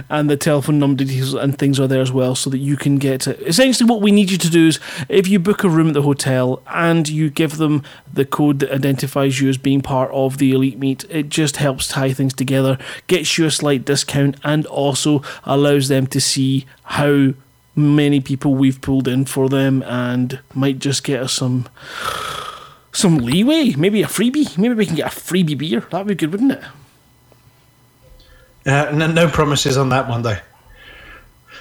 and the telephone number details and things are there as well, so that you can get it. Essentially, what we need you to do is, if you book a room at the hotel and you give them the code that identifies you as being part of the elite meet, it just helps tie things together, gets you a slight discount, and also allows them to see how many people we've pulled in for them, and might just get us some. Some leeway, maybe a freebie. Maybe we can get a freebie beer. That'd be good, wouldn't it? Uh, no, no promises on that one, though.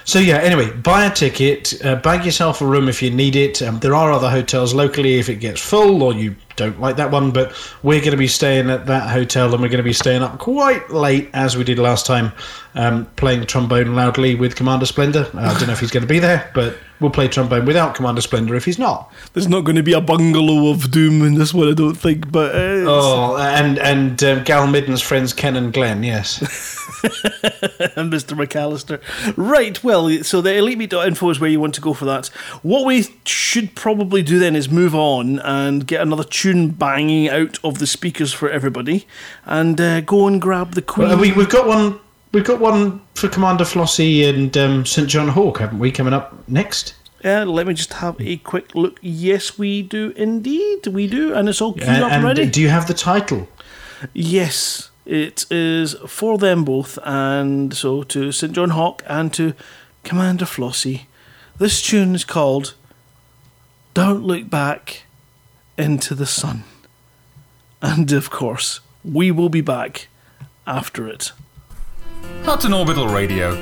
So yeah. Anyway, buy a ticket, uh, bag yourself a room if you need it. Um, there are other hotels locally if it gets full or you don't like that one. But we're going to be staying at that hotel and we're going to be staying up quite late as we did last time, um, playing trombone loudly with Commander Splendor. I don't know if he's going to be there, but we'll play trombone without Commander Splendor if he's not. There's not going to be a bungalow of doom in this one, I don't think. But Oh, and and um, Gal Midden's friends Ken and Glenn. Yes. and Mr. McAllister. Right, well, so the elitemeet.info is where you want to go for that. What we should probably do then is move on and get another tune banging out of the speakers for everybody and uh, go and grab the Queen. Well, we, we've got one. We've got one for Commander Flossie and um, St John Hawk, haven't we? Coming up next. Uh, let me just have a quick look. Yes, we do indeed. We do, and it's all queued Uh, up and and ready. do you have the title? Yes, it is for them both, and so to St John Hawk and to Commander Flossie. This tune is called Don't Look Back into the Sun. And of course, we will be back after it. Hutton Orbital Radio.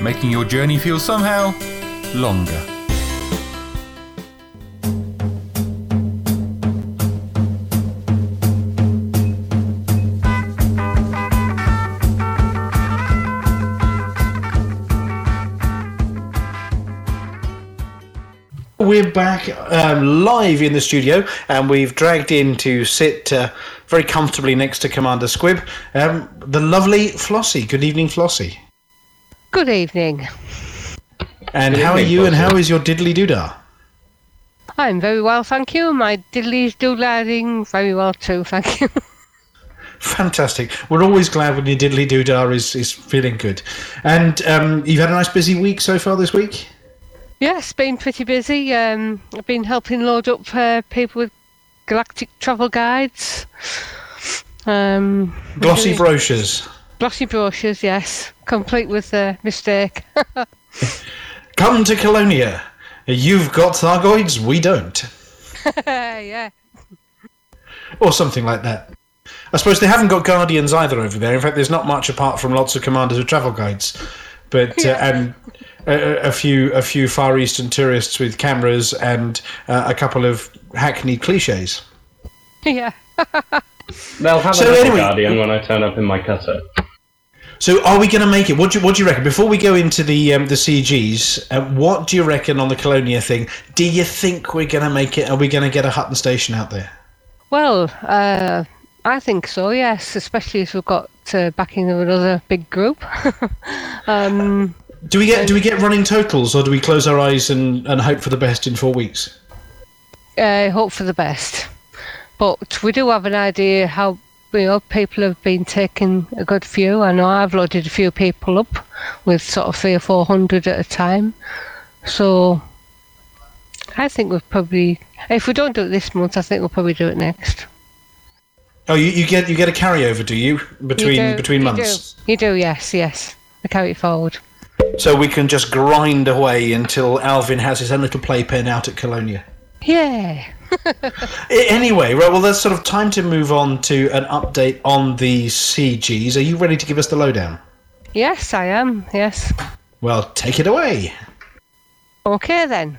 Making your journey feel somehow longer. We're back um, live in the studio, and we've dragged in to sit uh, very comfortably next to Commander Squib, um, the lovely Flossie. Good evening, Flossie. Good evening. And Good how are evening, you? And how is your diddly doodah? I'm very well, thank you. My diddly's doodladding very well too, thank you. Fantastic. We're always glad when your diddly doodah is, is feeling good. And um, you've had a nice busy week so far this week? Yes, been pretty busy. Um, I've been helping load up uh, people with galactic travel guides. Um, Glossy brochures. glossy brochures, yes, complete with a mistake. Come to Colonia. You've got Thargoids, we don't. yeah. Or something like that. I suppose they haven't got Guardians either over there. In fact, there's not much apart from lots of commanders with travel guides, but uh, and a, a few a few Far Eastern tourists with cameras and uh, a couple of hackneyed cliches. Yeah. They'll have So a little anyway- guardian when I turn up in my cutter. So, are we going to make it? What do you, what do you reckon? Before we go into the um, the CGs, uh, what do you reckon on the Colonia thing? Do you think we're going to make it? Are we going to get a Hutton station out there? Well, uh, I think so, yes, especially as we've got got uh, backing another big group. um, Do we get do we get running totals, or do we close our eyes and, and hope for the best in four weeks? uh, hope for the best. But we do have an idea how you know people have been taking a good few. I know I've loaded a few people up with sort of three or four hundred at a time. So I think we'll probably if we don't do it this month, I think we'll probably do it next. Oh, you, you get you get a carryover, do you between You do- between you months? Do. You do, yes, yes. I carry it forward. So we can just grind away until Alvin has his own little playpen out at Colonia. Yeah. Anyway, right, well, there's sort of time to move on to an update on the CGs. Are you ready to give us the lowdown? Yes, I am. Yes. Well, take it away. Okay then.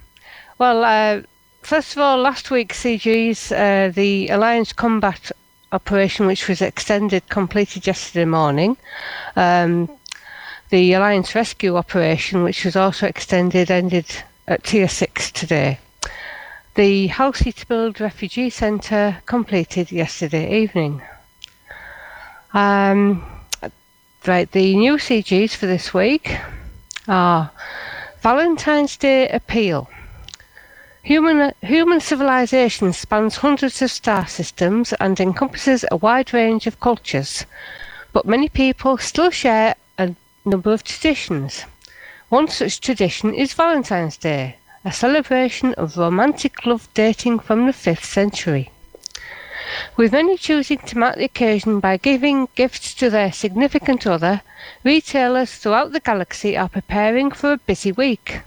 Well, uh, first of all, last week CG's uh, the Alliance Combat Operation, which was extended, completed yesterday morning. Um, the Alliance Rescue Operation, which was also extended, ended at Tier 6 today. The Halsey to Build Refugee Centre completed yesterday evening. Um, right, the new CGs for this week are Valentine's Day Appeal. Human, human civilization spans hundreds of star systems and encompasses a wide range of cultures, but many people still share a number of traditions. One such tradition is Valentine's Day, a celebration of romantic love dating from the 5th century. With many choosing to mark the occasion by giving gifts to their significant other, retailers throughout the galaxy are preparing for a busy week.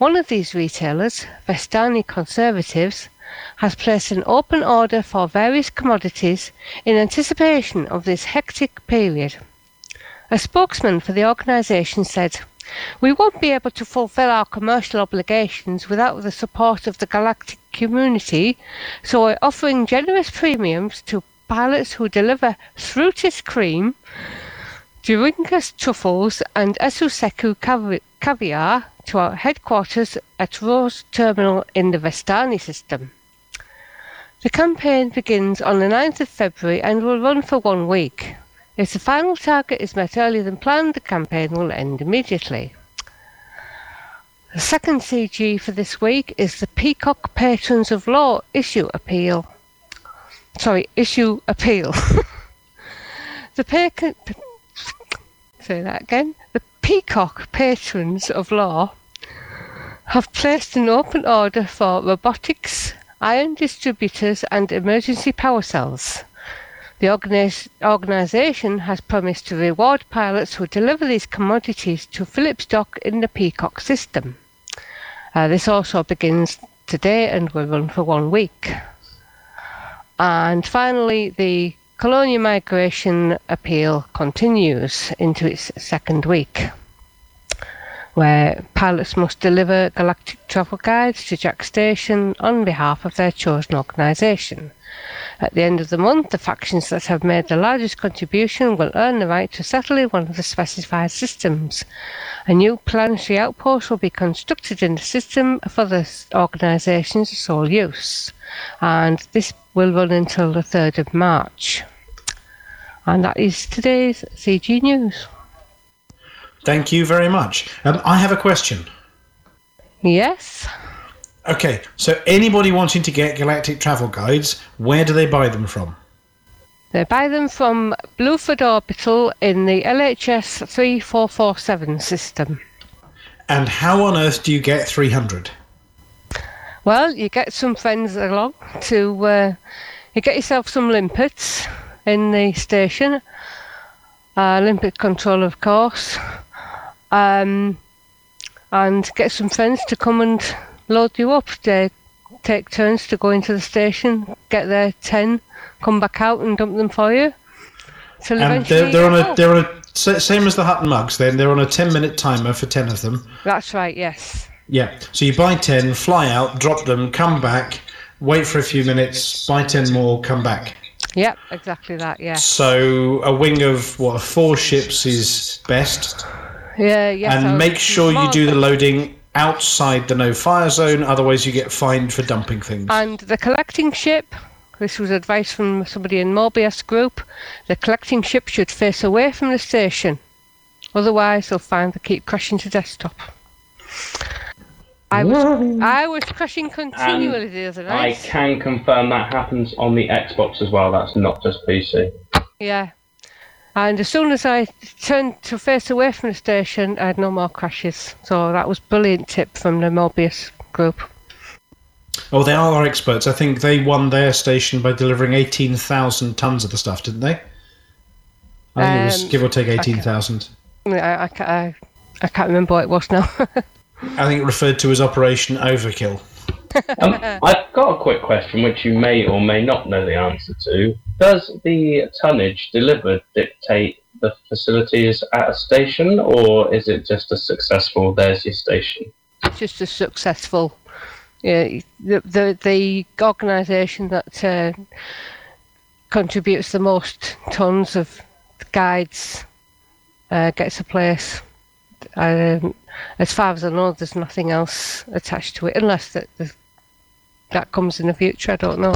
One of these retailers, Vestani Conservatives, has placed an open order for various commodities in anticipation of this hectic period. A spokesman for the organisation said, We won't be able to fulfil our commercial obligations without the support of the galactic community, so we're offering generous premiums to pilots who deliver Thrutis cream, Deuringas truffles, and Esuseku cavi- caviar to our headquarters at Rose Terminal in the Vestani system. The campaign begins on the 9th of February and will run for one week. If the final target is met earlier than planned, the campaign will end immediately. The second CG for this week is the Peacock Patrons of Law issue appeal. Sorry, issue appeal. the Peacock. Say that again. The Peacock Patrons of Law have placed an open order for robotics, ion distributors, and emergency power cells. The organis- organisation has promised to reward pilots who deliver these commodities to Phillips Dock in the Peacock system. Uh, this also begins today and will run for one week. And finally, the colonial Migration Appeal continues into its second week, where pilots must deliver galactic travel guides to Jaques Station on behalf of their chosen organisation. At the end of the month, the factions that have made the largest contribution will earn the right to settle in one of the specified systems. A new planetary outpost will be constructed in the system for the organisation's sole use, and this will run until the 3rd of March. And that is today's CG News. Thank you very much. Um, I have a question. Yes? Okay, so anybody wanting to get galactic travel guides, where do they buy them from? They buy them from Bluford Orbital in the LHS 3447 system. And how on earth do you get 300? Well, you get some friends along to. Uh, you get yourself some limpets in the station. Uh, limpet control, of course. Um, and get some friends to come and load you up. They take turns to go into the station, get their 10, come back out and dump them for you. And eventually they're, they're on a they're on a same as the Hutton mugs. Then they're on a 10 minute timer for 10 of them. That's right, yes. Yeah. So you buy 10, fly out, drop them, come back, wait for a few minutes, buy 10 more, come back. Yep, exactly that, yeah. So a wing of what four ships is best, Yeah, yes. I and make thinking sure you do the loading outside the no fire zone. Otherwise, you get fined for dumping things. And the collecting ship, This was advice from somebody in Mobius Group. The collecting ship should face away from the station. Otherwise, they'll find they keep crashing to desktop. I was I was crashing continually the other I night. can confirm that happens on the Xbox as well. That's not just PC. Yeah. And as soon as I turned to face away from the station, I had no more crashes. So that was brilliant tip from the Mobius group. Oh, they are our experts. I think they won their station by delivering 18,000 tons of the stuff, didn't they? I think it was Um, give or take 18,000. I, I, I, I can't remember what it was now. I think it referred to as Operation Overkill. Um, I've got a quick question, which you may or may not know the answer to. Does the tonnage delivered dictate the facilities at a station, or is it just a successful there's your station? just a successful. Yeah, the the, the organisation that uh, contributes the most tons of guides uh, gets a place. Um, as far as I know, there's nothing else attached to it, unless that the, that comes in the future. I don't know.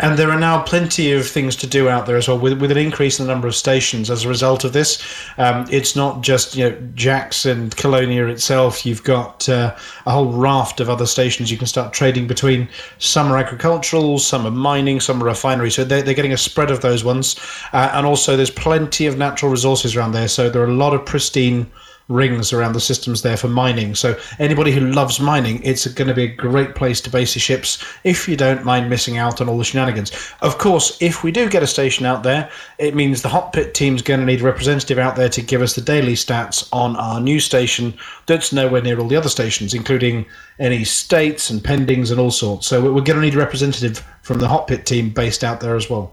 And there are now plenty of things to do out there as well. With, with an increase in the number of stations as a result of this, um, it's not just you know and Colonia itself. You've got uh, a whole raft of other stations you can start trading between. Some are agricultural, some are mining, some are refinery. So they're, they're getting a spread of those ones. Uh, and also, there's plenty of natural resources around there. So there are a lot of pristine rings around the systems there for mining. So anybody who loves mining, it's going to be a great place to base your ships if you don't mind missing out on all the shenanigans. Of course, if we do get a station out there, it means the hot pit team's going to need a representative out there to give us the daily stats on our new station that's nowhere near all the other stations, including any states and pendings and all sorts. So we're going to need a representative from the hot pit team based out there as well.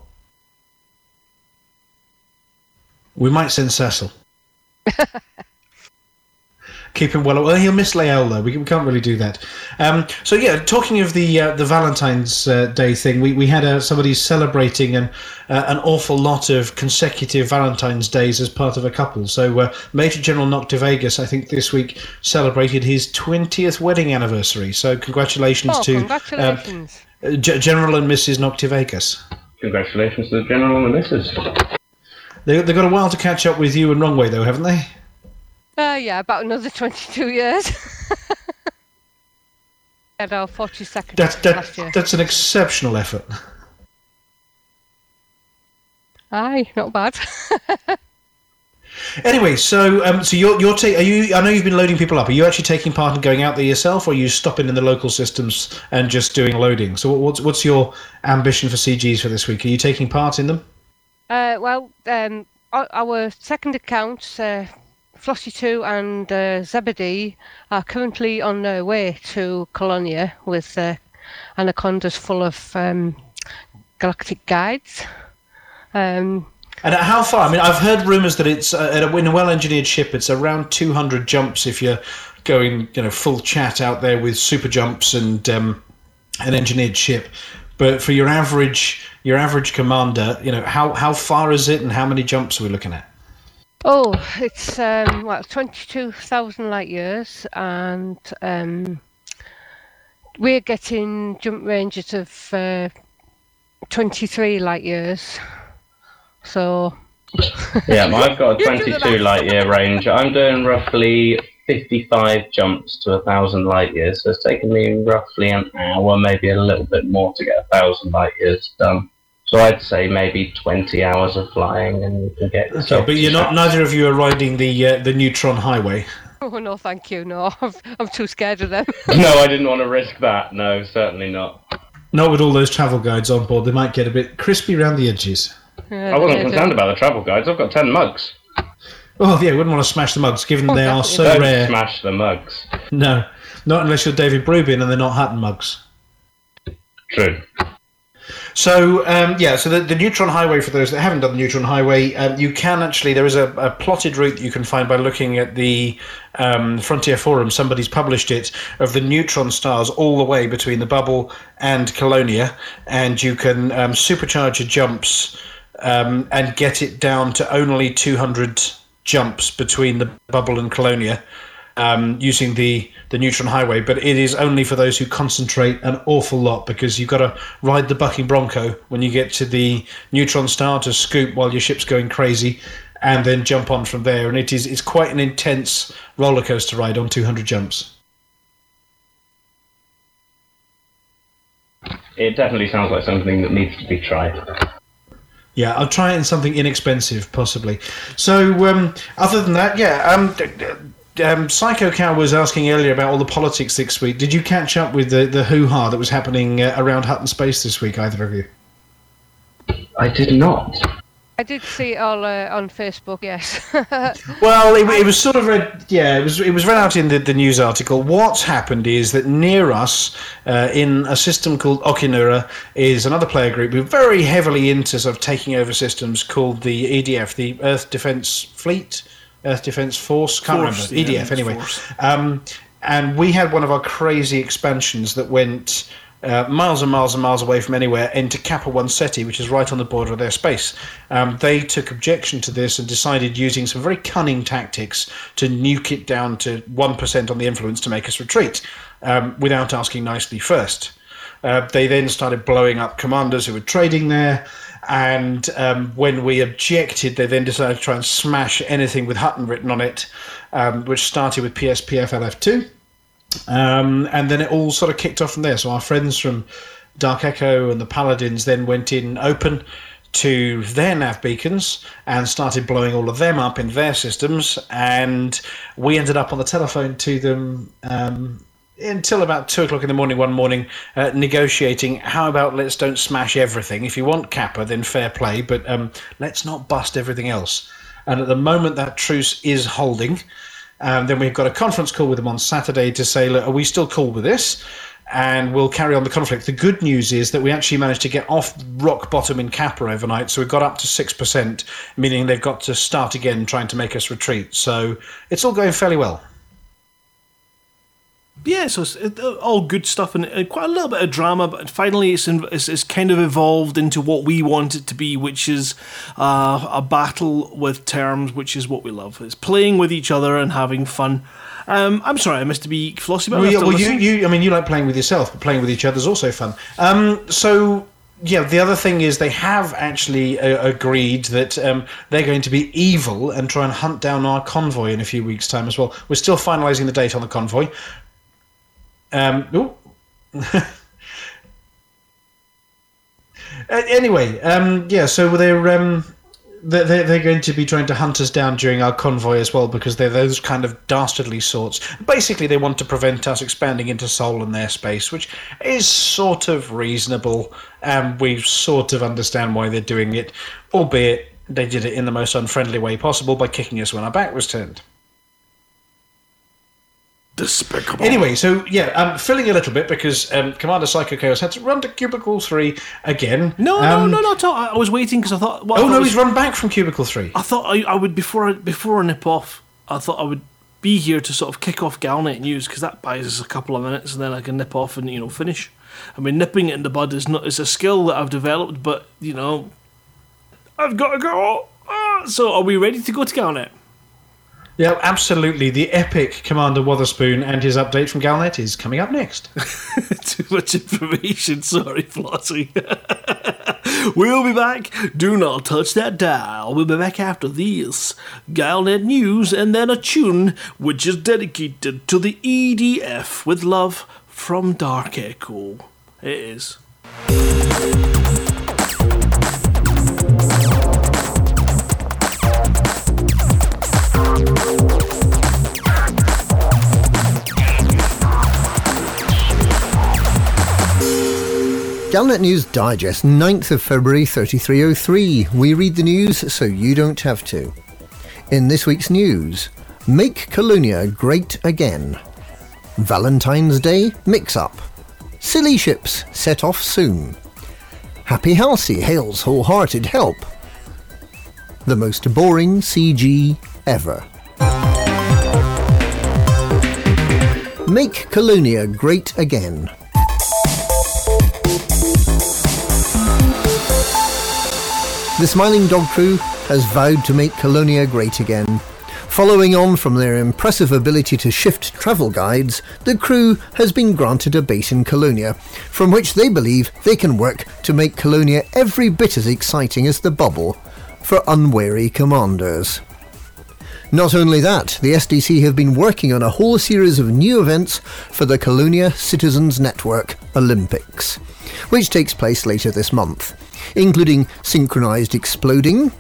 We might send Cecil. keep him well. Well, he'll miss Lael though. We, we can't really do that. Um, so yeah, talking of the uh, the Valentine's uh, Day thing, we we had uh, somebody celebrating an uh, an awful lot of consecutive Valentine's days as part of a couple. So uh, Major General Noctivegas, I think this week celebrated his twentieth wedding anniversary. So congratulations Oh, to congratulations! um, G- General and Mrs. Noctivegas. Congratulations to the General and the Missus. They they got a while to catch up with you and Wrongway though, haven't they? Uh, yeah, about another 22 years. Had our 42nd That's last year. that, that's an exceptional effort. Aye, not bad. Anyway, so um, so you're you're ta- are you? I know you've been loading people up. Are you actually taking part in going out there yourself, or are you stopping in the local systems and just doing loading? So what's what's your ambition for CGs for this week? Are you taking part in them? Uh, well, um, our, our second account. uh, Flossie 2 and uh, Zebedee, are currently on their way to Colonia with uh, anacondas full of um, galactic guides. Um, And at how far? I mean, I've heard rumours that it's uh, a, in a well-engineered ship. It's around 200 jumps if you're going, you know, full chat out there with super jumps and um, an engineered ship. But for your average your average commander, you know, how how far is it, and how many jumps are we looking at? Oh, it's um, well, 22,000 light years, and um, we're getting jump ranges of uh, 23 light years. So, Yeah, I've got a You do the 22 light year range. I'm doing roughly 55 jumps to a thousand light years. So it's taken me roughly an hour, maybe a little bit more to get a thousand light years done. So I'd say maybe 20 hours of flying and you can get Okay, yourself but you're not. Neither of you are riding the uh, the neutron highway. oh no, thank you, no, I'm too scared of them. No, I didn't want to risk that. No, certainly not. Not with all those travel guides on board. They might get a bit crispy around the edges. I wasn't concerned about the travel guides. I've got 10 mugs. Oh yeah, wouldn't want to smash the mugs, given Oh, they are definitely. so Don't rare. smash the mugs. No, not unless you're David Braben and they're not Hutton mugs. True. So um, yeah, so the, the Neutron Highway for those that haven't done the Neutron Highway, um, you can actually there is a, a plotted route that you can find by looking at the um, Frontier Forum. Somebody's published it of the neutron stars all the way between the Bubble and Colonia, and you can um, supercharge your jumps um, and get it down to only 200 jumps between the Bubble and Colonia. Um, using the the neutron highway, but it is only for those who concentrate an awful lot because you've got to ride the bucking bronco when you get to the neutron star to scoop while your ship's going crazy, and then jump on from there. And it is it's quite an intense roller coaster ride on 200 jumps. It definitely sounds like something that needs to be tried. Yeah, I'll try it in something inexpensive, possibly. So, um, other than that, yeah, um, um, Psycho Cow was asking earlier about all the politics this week. Did you catch up with the, the hoo ha that was happening uh, around Hutton Space this week, either of you? I did not. I did see it all uh, on Facebook. Yes. Well, it, it was sort of read, yeah, it was it was read out in the, the news article. What's happened is that near us, uh, in a system called Okinura, is another player group who are very heavily into sort of taking over systems called the EDF, the Earth Defense Fleet, Earth Defense Force. Can't Force, remember yeah, EDF anyway. Um, and we had one of our crazy expansions that went uh, miles and miles and miles away from anywhere into Kappa One Ceti, which is right on the border of their space. Um, they took objection to this and decided, using some very cunning tactics, to nuke it down to 1% on the influence to make us retreat um, without asking nicely first. Uh, they then started blowing up commanders who were trading there. And um, when we objected, they then decided to try and smash anything with Hutton written on it, um, which started with PSPF LF2. Um, and then it all sort of kicked off from there. So our friends from Dark Echo and the Paladins then went in open to their nav beacons and started blowing all of them up in their systems. And we ended up on the telephone to them um, until about two o'clock in the morning one morning, uh, negotiating how about let's don't smash everything. If you want Kappa, then fair play, but um, let's not bust everything else. And at the moment that truce is holding, um, then we've got a conference call with them on Saturday to say, look, are we still cool with this? And we'll carry on the conflict. The good news is that we actually managed to get off rock bottom in Kappa overnight. So we've got up to 6%, meaning they've got to start again trying to make us retreat. So it's all going fairly well. Yeah, so it's it, uh, all good stuff and uh, quite a little bit of drama, but finally it's, in, it's it's kind of evolved into what we want it to be, which is uh, a battle with terms, which is what we love. It's playing with each other and having fun. Um, I'm sorry, I missed to be flossy, but Well, yeah, well you, you, I mean, you like playing with yourself, but playing with each other is also fun. Um, so, yeah, the other thing is they have actually uh, agreed that um, they're going to be evil and try and hunt down our convoy in a few weeks' time as well. We're still finalising the date on the convoy. Um, anyway, um, yeah, so they're, um, they're, they're they're going to be trying to hunt us down during our convoy as well because they're those kind of dastardly sorts. Basically, they want to prevent us expanding into Sol and their space, which is sort of reasonable, and we sort of understand why they're doing it, albeit they did it in the most unfriendly way possible by kicking us when our back was turned. Despicable. Anyway, so yeah, I'm filling a little bit because um, Commander Psycho Cow's had to run to Cubicle 3 again. no, no, Um, no, no, no. I I was waiting because I thought. Well, I Oh thought no, was- he's run back from Cubicle 3. I thought I, I would before I before I nip off. I thought I would be here to sort of kick off Galnet news because that buys us a couple of minutes and then I can nip off and you know finish. I mean, nipping it in the bud is not is a skill that I've developed, but you know, I've got to go. Ah, so, are we ready to go to Galnet? Yeah, absolutely. The epic Commander Wotherspoon and his update from Galnet is coming up next. Too much information. Sorry, Flossie. we'll be back. Do not touch that dial. We'll be back after this Galnet news and then a tune which is dedicated to the EDF with love from Dark Echo. It is. Galnet News Digest, 9th of February 3303. We read the news so you don't have to. In this week's news, Make Colonia Great Again. Valentine's Day Mix Up. Silly ships set off soon. Happy Halsey hails wholehearted help. The most boring CG ever. Make Colonia Great Again. The Smiling Dog Crew has vowed to make Colonia great again. Following on from their impressive ability to shift travel guides, the crew has been granted a base in Colonia, from which they believe they can work to make Colonia every bit as exciting as the bubble for unwary commanders. Not only that, the SDC have been working on a whole series of new events for the Colonia Citizens Network Olympics, which takes place later this month, including synchronized exploding,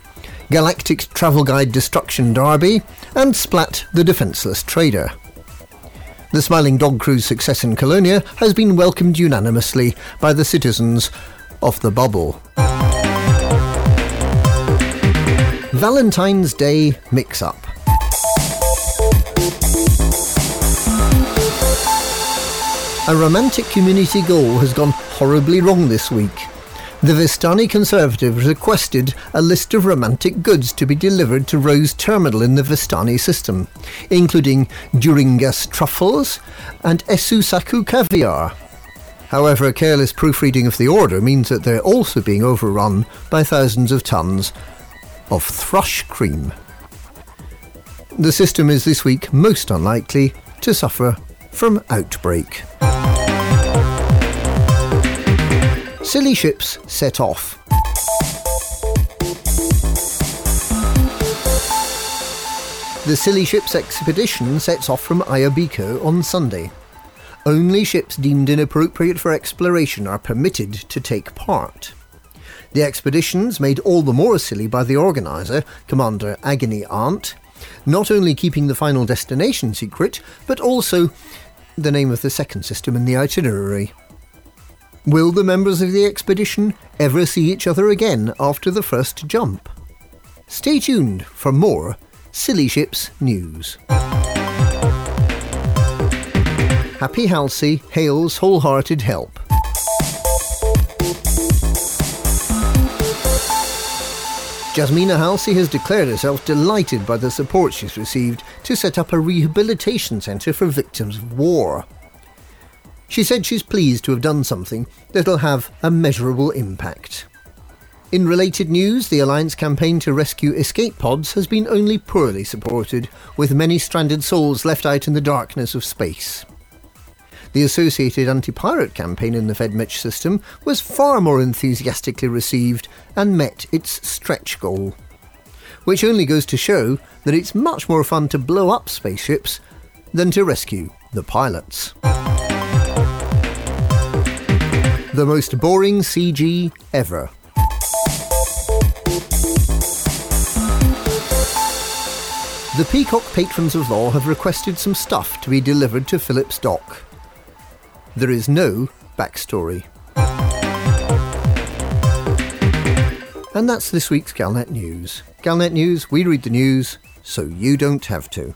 Galactic Travel Guide Destruction Derby, and Splat the Defenceless Trader. The Smiling Dog Crew's success in Colonia has been welcomed unanimously by the citizens of the bubble. Valentine's Day Mix Up. A romantic community goal has gone horribly wrong this week. The Vistani Conservative requested a list of romantic goods to be delivered to Rose Terminal in the Vistani system, including Deuringas truffles and Esuseku caviar. However, careless proofreading of the order means that they're also being overrun by thousands of tons of thrush cream. The system is this week most unlikely to suffer from outbreak. Silly ships set off. The Silly Ships expedition sets off from Ayabiko on Sunday. Only ships deemed inappropriate for exploration are permitted to take part. The expeditions made all the more silly by the organiser, Commander Agony Aunt, not only keeping the final destination secret, but also the name of the second system in the itinerary. Will the members of the expedition ever see each other again after the first jump? Stay tuned for more Silly Ships news. Happy Halsey hails wholehearted help. Jasmina Halsey has declared herself delighted by the support she's received to set up a rehabilitation centre for victims of war. She said she's pleased to have done something that'll have a measurable impact. In related news, the Alliance campaign to rescue escape pods has been only poorly supported, with many stranded souls left out in the darkness of space. The associated anti pirate campaign in the FedMitch system was far more enthusiastically received and met its stretch goal. Which only goes to show that it's much more fun to blow up spaceships than to rescue the pilots. The most boring CG ever. The Peacock Patrons of Law have requested some stuff to be delivered to Philip's dock. There is no backstory. And that's this week's Galnet News. Galnet News, we read the news so you don't have to.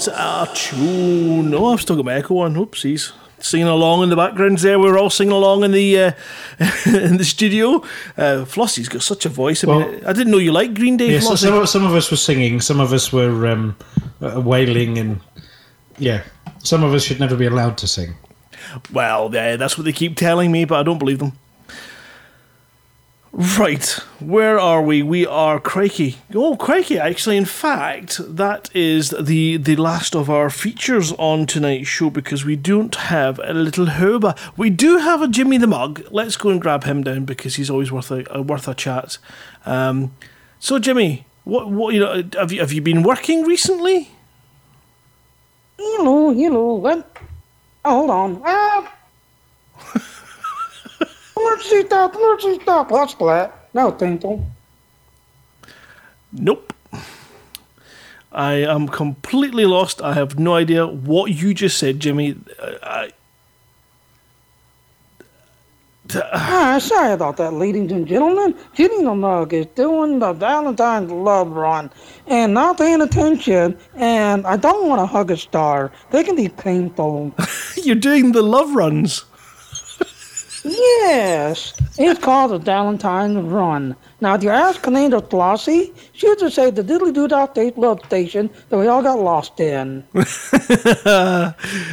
What a tune! Oh, I've still got my echo on. Oopsies. Singing along in the background there. We're all singing along in the uh, in the studio. Uh, Flossie's got such a voice. I mean, I didn't know you liked Green Day. Yeah, so Flossie. some, of, some of us were singing, some of us were um, uh, wailing, and yeah, some of us should never be allowed to sing. Well, yeah, that's what they keep telling me, but I don't believe them. Right, where are we? We are crikey. Oh, crikey! Actually, in fact, that is the the last of our features on tonight's show because we don't have a little Hoba. We do have a Jimmy the Mug. Let's go and grab him down because he's always worth a, a worth a chat. Um, so, Jimmy, what what you know? Have you have you been working recently? Hello, hello. Oh, hold on. Ah. Emergency stop, emergency stop. What's that? No, Tinkle. Nope. I am completely lost. I have no idea what you just said, Jimmy. I, Ah, sorry about that, ladies and gentlemen. Jenny the Mug is doing the Valentine's Love Run and not paying attention, and I don't want to hug a star. They can be painful. You're doing the love runs. Yes, it's called the Valentine's Run. Now, if you ask Commander Flossie, she'll just say the diddly doo dah state love station that we all got lost in.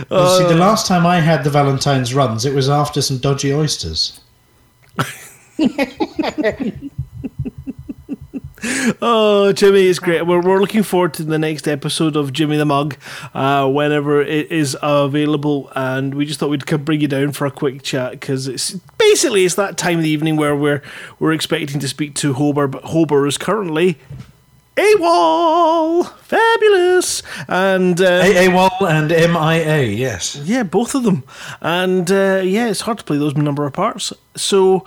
Well, see, the uh, last time I had the Valentine's runs, it was after some dodgy oysters. Oh, Jimmy is great. We're, we're looking forward to the next episode of Jimmy the Mug, uh, whenever it is available. And we just thought we'd come bring you down for a quick chat because it's basically it's that time of the evening where we're we're expecting to speak to Hober, but Hober is currently AWOL, fabulous, and uh, AWOL and MIA, yes. yeah, both of them. And uh, yeah, it's hard to play those number of parts. So,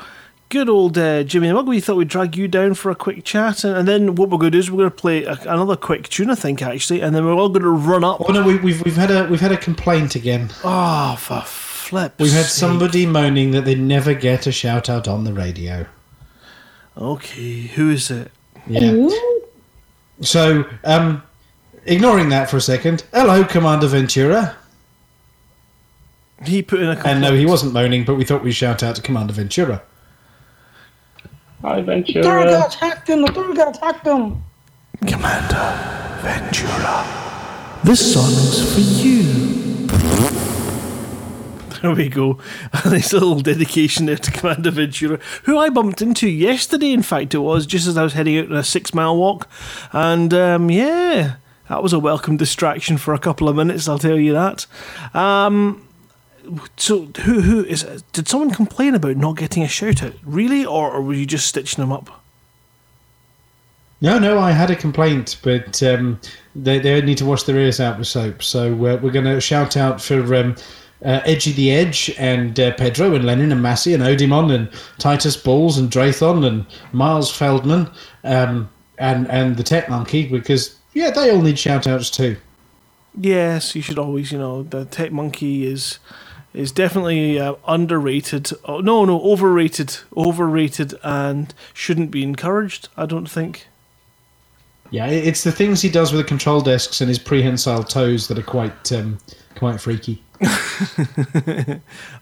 good old uh, Jimmy the Mug, we thought we'd drag you down for a quick chat. And, and then what we're going to do is we're going to play a, another quick tune, I think, actually. And then we're all going to run up. Oh no, we, we've we've had a we've had a complaint again. Oh, for flip. We've had somebody moaning that they never get a shout out on the radio. Okay, who is it? Yeah. So, um, ignoring that for a second. Hello, Commander Ventura. He put in a And no, he wasn't moaning, but we thought we'd shout out to Commander Ventura. Hi, The third Ventura. guy attacked him. The third guy attacked him. Commander Ventura. This song is for you. There we go. A nice little dedication there to Commander Ventura, who I bumped into yesterday, in fact, it was, just as I was heading out on a six mile walk. And um, yeah, that was a welcome distraction for a couple of minutes, I'll tell you that. Um, so, who who is did someone complain about not getting a shout out? Really? Or, or were you just stitching them up? No, no, I had a complaint, but um, they, they need to wash their ears out with soap. So uh, we're going to shout out for um, uh, Edgy the Edge and uh, Pedro and Lennon and Massey and Odimon and Titus Balls and Drathon and Miles Feldman um, and, and the Tech Monkey because, yeah, they all need shout outs too. Yes, you should always, you know, the Tech Monkey is is definitely uh, underrated. Oh, no, no, overrated, overrated, and shouldn't be encouraged. I don't think. Yeah, it's the things he does with the control desks and his prehensile toes that are quite um, quite freaky.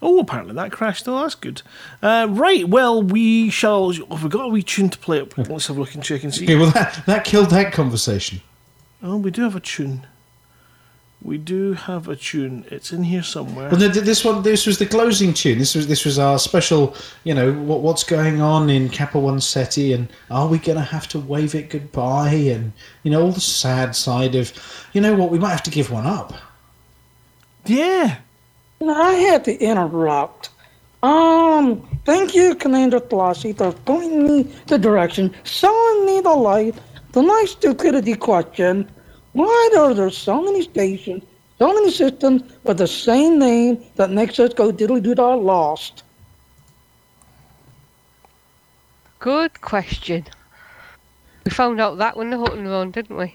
oh, apparently that crashed. though. that's good. Uh, right, well, we shall. Have we got a wee tune to play? It? Let's have a look and check and see. Okay, well, that, that killed that conversation. Oh, we do have a tune. We do have a tune. It's in here somewhere. Well, th- th- this one, this was the closing tune. This was this was our special. You know what, what's going on in Kappa One Ceti, and are we going to have to wave it goodbye? And you know all the sad side of, you know what, we might have to give one up. Yeah. Now, I had to interrupt. Um, thank you, Commander Flossie, for pointing me the direction, showing me the light, the nice stupidity question. Why are there so many stations, so many systems with the same name that makes us go diddly doo dah lost? Good question. We found out that when the Hutton run, didn't we?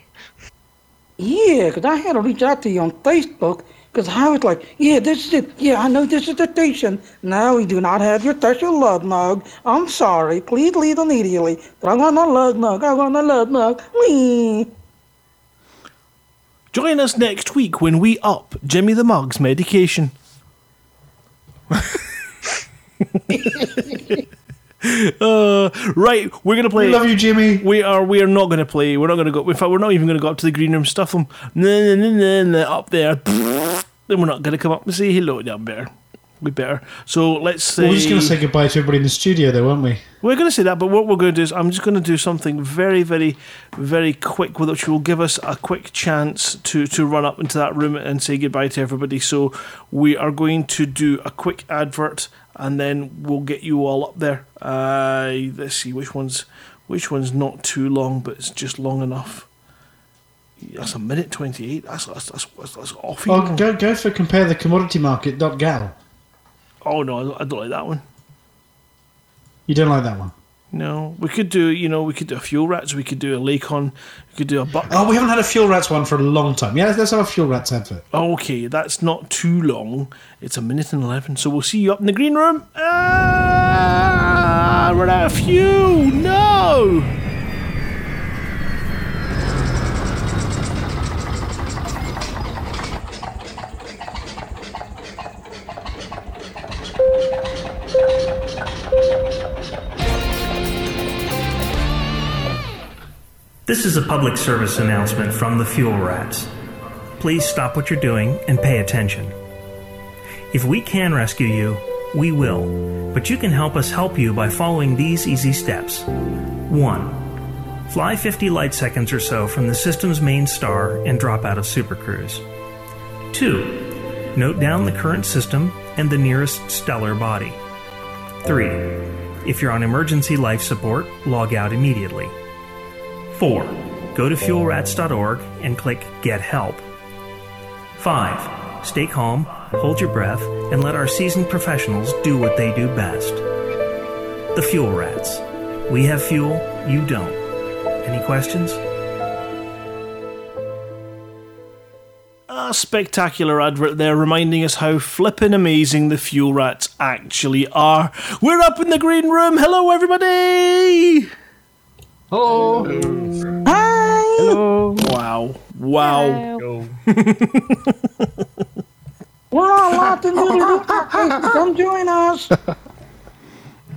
Yeah, 'cause I had to reach out to you on Facebook because I was like, yeah, this is it. Yeah, I know this is the station. No, we do not have your special love mug. I'm sorry. Please leave immediately. But I want my love mug. I want my love mug. Whee! Join us next week when we up Jimmy the Mug's medication. uh, right, we're gonna play. We love you, Jimmy. We are. We are not gonna play. We're not gonna go. In fact, we're not even gonna go up to the green room. Stuff them. Nah, nah, nah, nah, nah, up there. Then we're not gonna come up and say hello down there. We better. So let's say. We're just going to say goodbye to everybody in the studio, though, aren't we? We're going to say that, but what we're going to do is I'm just going to do something very, very, very quick, which will give us a quick chance to, to run up into that room and say goodbye to everybody. So we are going to do a quick advert, and then we'll get you all up there. Uh, let's see which one's which one's not too long, but it's just long enough. That's a minute twenty-eight. That's that's that's, that's, that's awful. Oh, go go for compare the commodity market gal. Oh no, I don't like that one. You don't like that one? No, we could do. You know, we could do a fuel rats. We could do a Lakon. We could do a buck. Oh, we haven't had a fuel rats one for a long time. Yeah, let's have a fuel rats advert. Okay, that's not too long. It's a minute and eleven. So we'll see you up in the green room. Ah! We're out of fuel. No. This is a public service announcement from the Fuel Rats. Please stop what you're doing and pay attention. If we can rescue you, we will, but you can help us help you by following these easy steps. 1. Fly 50 light seconds or so from the system's main star and drop out of Super Cruise. 2. Note down the current system and the nearest stellar body. 3. If you're on emergency life support, log out immediately. 4. Go to fuelrats.org and click Get Help. 5. Stay calm, hold your breath, and let our seasoned professionals do what they do best. The Fuel Rats. We have fuel, you don't. Any questions? A spectacular advert there reminding us how flippin' amazing the fuel rats actually are. We're up in the green room. Hello, everybody. Hello. Hi. Hello. Wow. Wow. We're all locked into the Hey, Come join us.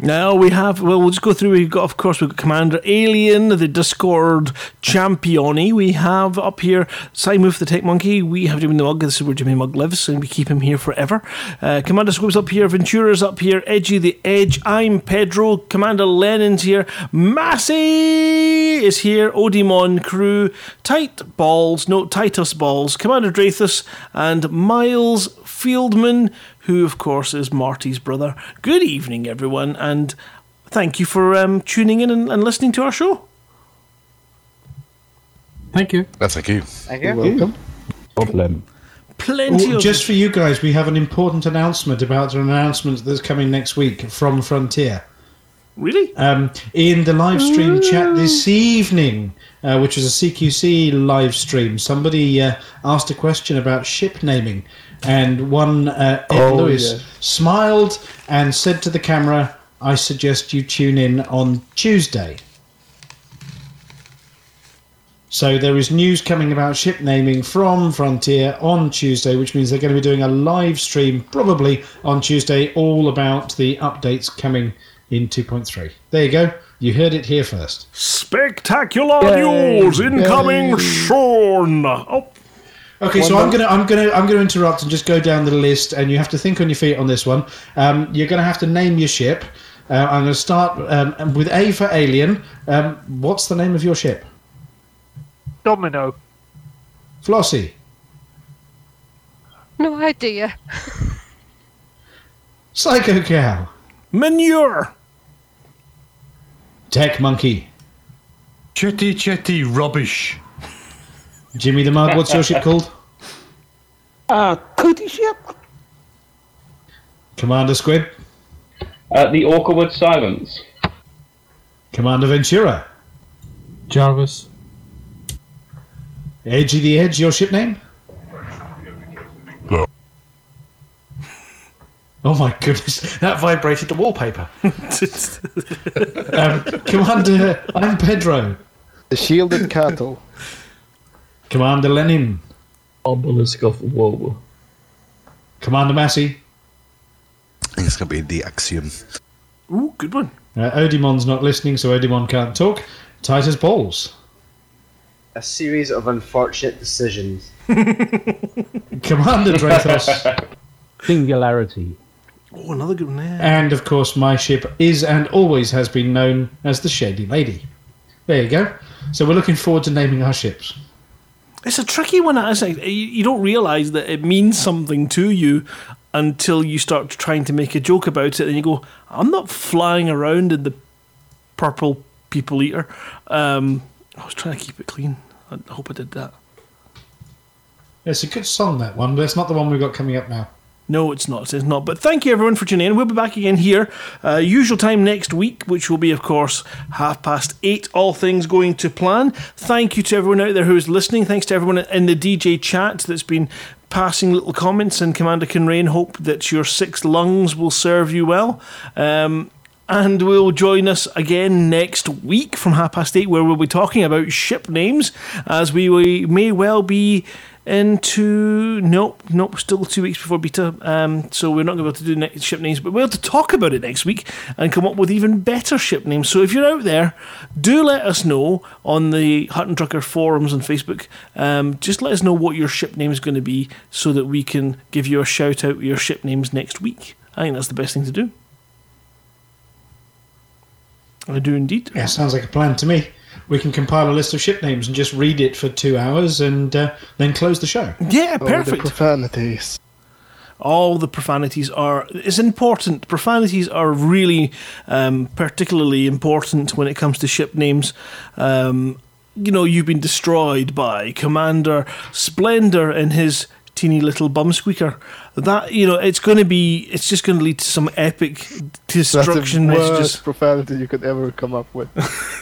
Now we have, well, we'll just go through. We've got, of course, we've got Commander Alien, the Discord championi. We have up here Simoof the Tech Monkey. We have Jimmy the Mug. This is where Jimmy Mug lives, and we keep him here forever. Uh, Commander Scoop's up here. Ventura's up here. Edgy the Edge. I'm Pedro. Commander Lennon's here. Massey is here. Odimon crew. Tight Balls, no, Titus Balls. Commander Drathus and Miles Fieldman, who, of course, is Marty's brother. Good evening, everyone, and thank you for um, tuning in and, and listening to our show. Thank you. That's thank you. Thank you. welcome. Problem. Plenty Oh, of just for you guys, we have an important announcement about an announcement that's coming next week from Frontier. Really? Um, in the live stream chat this evening, uh, which was a CQC live stream, somebody uh, asked a question about ship naming, and one uh, Ed Oh, Lewis yeah. smiled and said to the camera, "I suggest you tune in on Tuesday." So there is news coming about ship naming from Frontier on Tuesday, which means they're going to be doing a live stream probably on Tuesday, all about the updates coming in 2.3. There you go. You heard it here first. Spectacular Yay. news incoming Yay. soon. Oh, Okay, so I'm gonna I'm gonna I'm gonna interrupt and just go down the list, and you have to think on your feet on this one. Um, you're gonna have to name your ship. Uh, I'm gonna start um, with A for Alien. Um, what's the name of your ship? Domino. Flossie. No idea. Psycho Cow. Manure. Tech Monkey. Chitty chitty rubbish. Jimmy the Mug, what's your ship called? Uh, cootie ship. Commander Squid. Uh, the Orcawood Silence. Commander Ventura. Jarvis. Edgy the Edge, your ship name? No. Oh my goodness, that vibrated the wallpaper. um, Commander, I'm Pedro. The shielded cattle. Commander Lennon. Obelisk of Woe. Commander Massey. I think it's going to be the Axiom. Ooh, good one. Uh, Odimon's not listening, so Odimon can't talk. Titus Balls. A series of unfortunate decisions. Commander Drathos. Singularity. Oh, another good one there. and of course, my ship is and always has been known as the Shady Lady. There you go. So we're looking forward to naming our ships. It's a tricky one. You, you don't realise that it means something to you until you start trying to make a joke about it, and you go, "I'm not flying around in the purple people eater." Um, I was trying to keep it clean. I hope I did that. It's a good song, that one, but it's not the one we've got coming up now. No, it's not. It's not. But thank you everyone for tuning in. We'll be back again here, uh, usual time next week, which will be, of course, half past eight. All things going to plan. Thank you to everyone out there who's listening. Thanks to everyone in the DJ chat that's been passing little comments. And Commander Kinrain, hope that your six lungs will serve you well. Um, and will join us again next week from half past eight, where we'll be talking about ship names, as we may well be into nope, nope, still two weeks before beta. Um, so we're not going to be able to do ship names, but we'll to talk about it next week and come up with even better ship names. So if you're out there, do let us know on the Hutton Trucker forums on Facebook. Um, just let us know what your ship name is going to be, so that we can give you a shout out your ship names next week. I think that's the best thing to do. I do indeed. Yeah, sounds like a plan to me. We can compile a list of ship names and just read it for two hours and uh, then close the show. Yeah, perfect. All the profanities. all the profanities are It's important. Profanities are really um, particularly important when it comes to ship names. Um, you know, you've been destroyed by Commander Splendor and his teeny little bum squeaker. That you know, it's going to be, it's just going to lead to some epic destruction That's the messages. worst profanity you could ever come up with.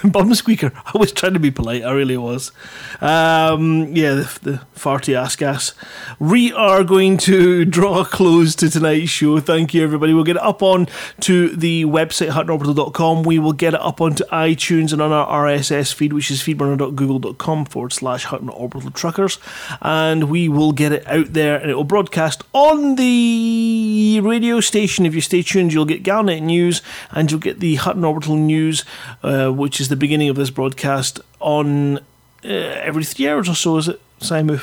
bum squeaker. I was trying to be polite. I really was. Um, yeah, the, the farty ass gas. We are going to draw a close to tonight's show. Thank you, everybody. We'll get it up on to the website huttonorbital.com. We will get it up onto iTunes and on our RSS feed, which is feedburner.google.com forward slash Hutton Orbital Truckers. And we will get it out there and it will broadcast on the radio station. If you stay tuned, you'll get Galnet News and you'll get the Hutton Orbital News, uh, which is the beginning of this broadcast, on uh, every three hours or so, is it, Simon?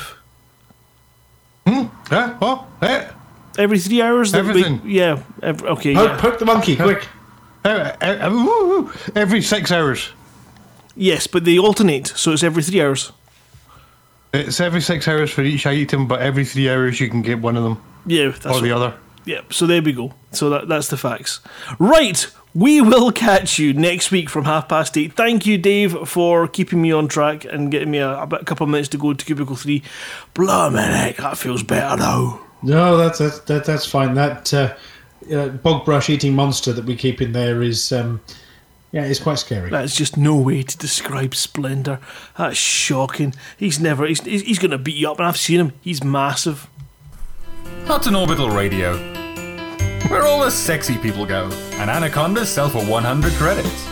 Hmm? Yeah, what? Eh? Every three hours? Everything. yeah. Every, okay. Poke- yeah. Poke the monkey, quick. Eh, eh, eh. Every six hours. Yes, but they alternate, so it's every three hours. It's every six hours for each item, but every three hours you can get one of them. Yeah, that's or the what- other. Yeah, so there we go. So that, that's the facts. Right, we will catch you next week from half past eight. Thank you, Dave, for keeping me on track and getting me a, about a couple of minutes to go to Cubicle 3. Blimey, heck, that feels better now. No, that's that's that, that's fine. That uh, uh, bog brush eating monster that we keep in there is, um, yeah, it's quite scary. That's just no way to describe Splendor. That's shocking. He's never, he's, he's, he's going to beat you up, and I've seen him. He's massive. Hutton Orbital Radio. Where all the sexy people go. And anacondas sell for 100 credits.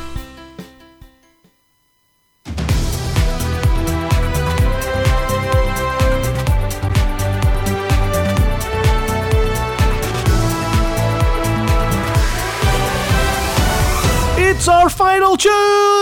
It's our final tune!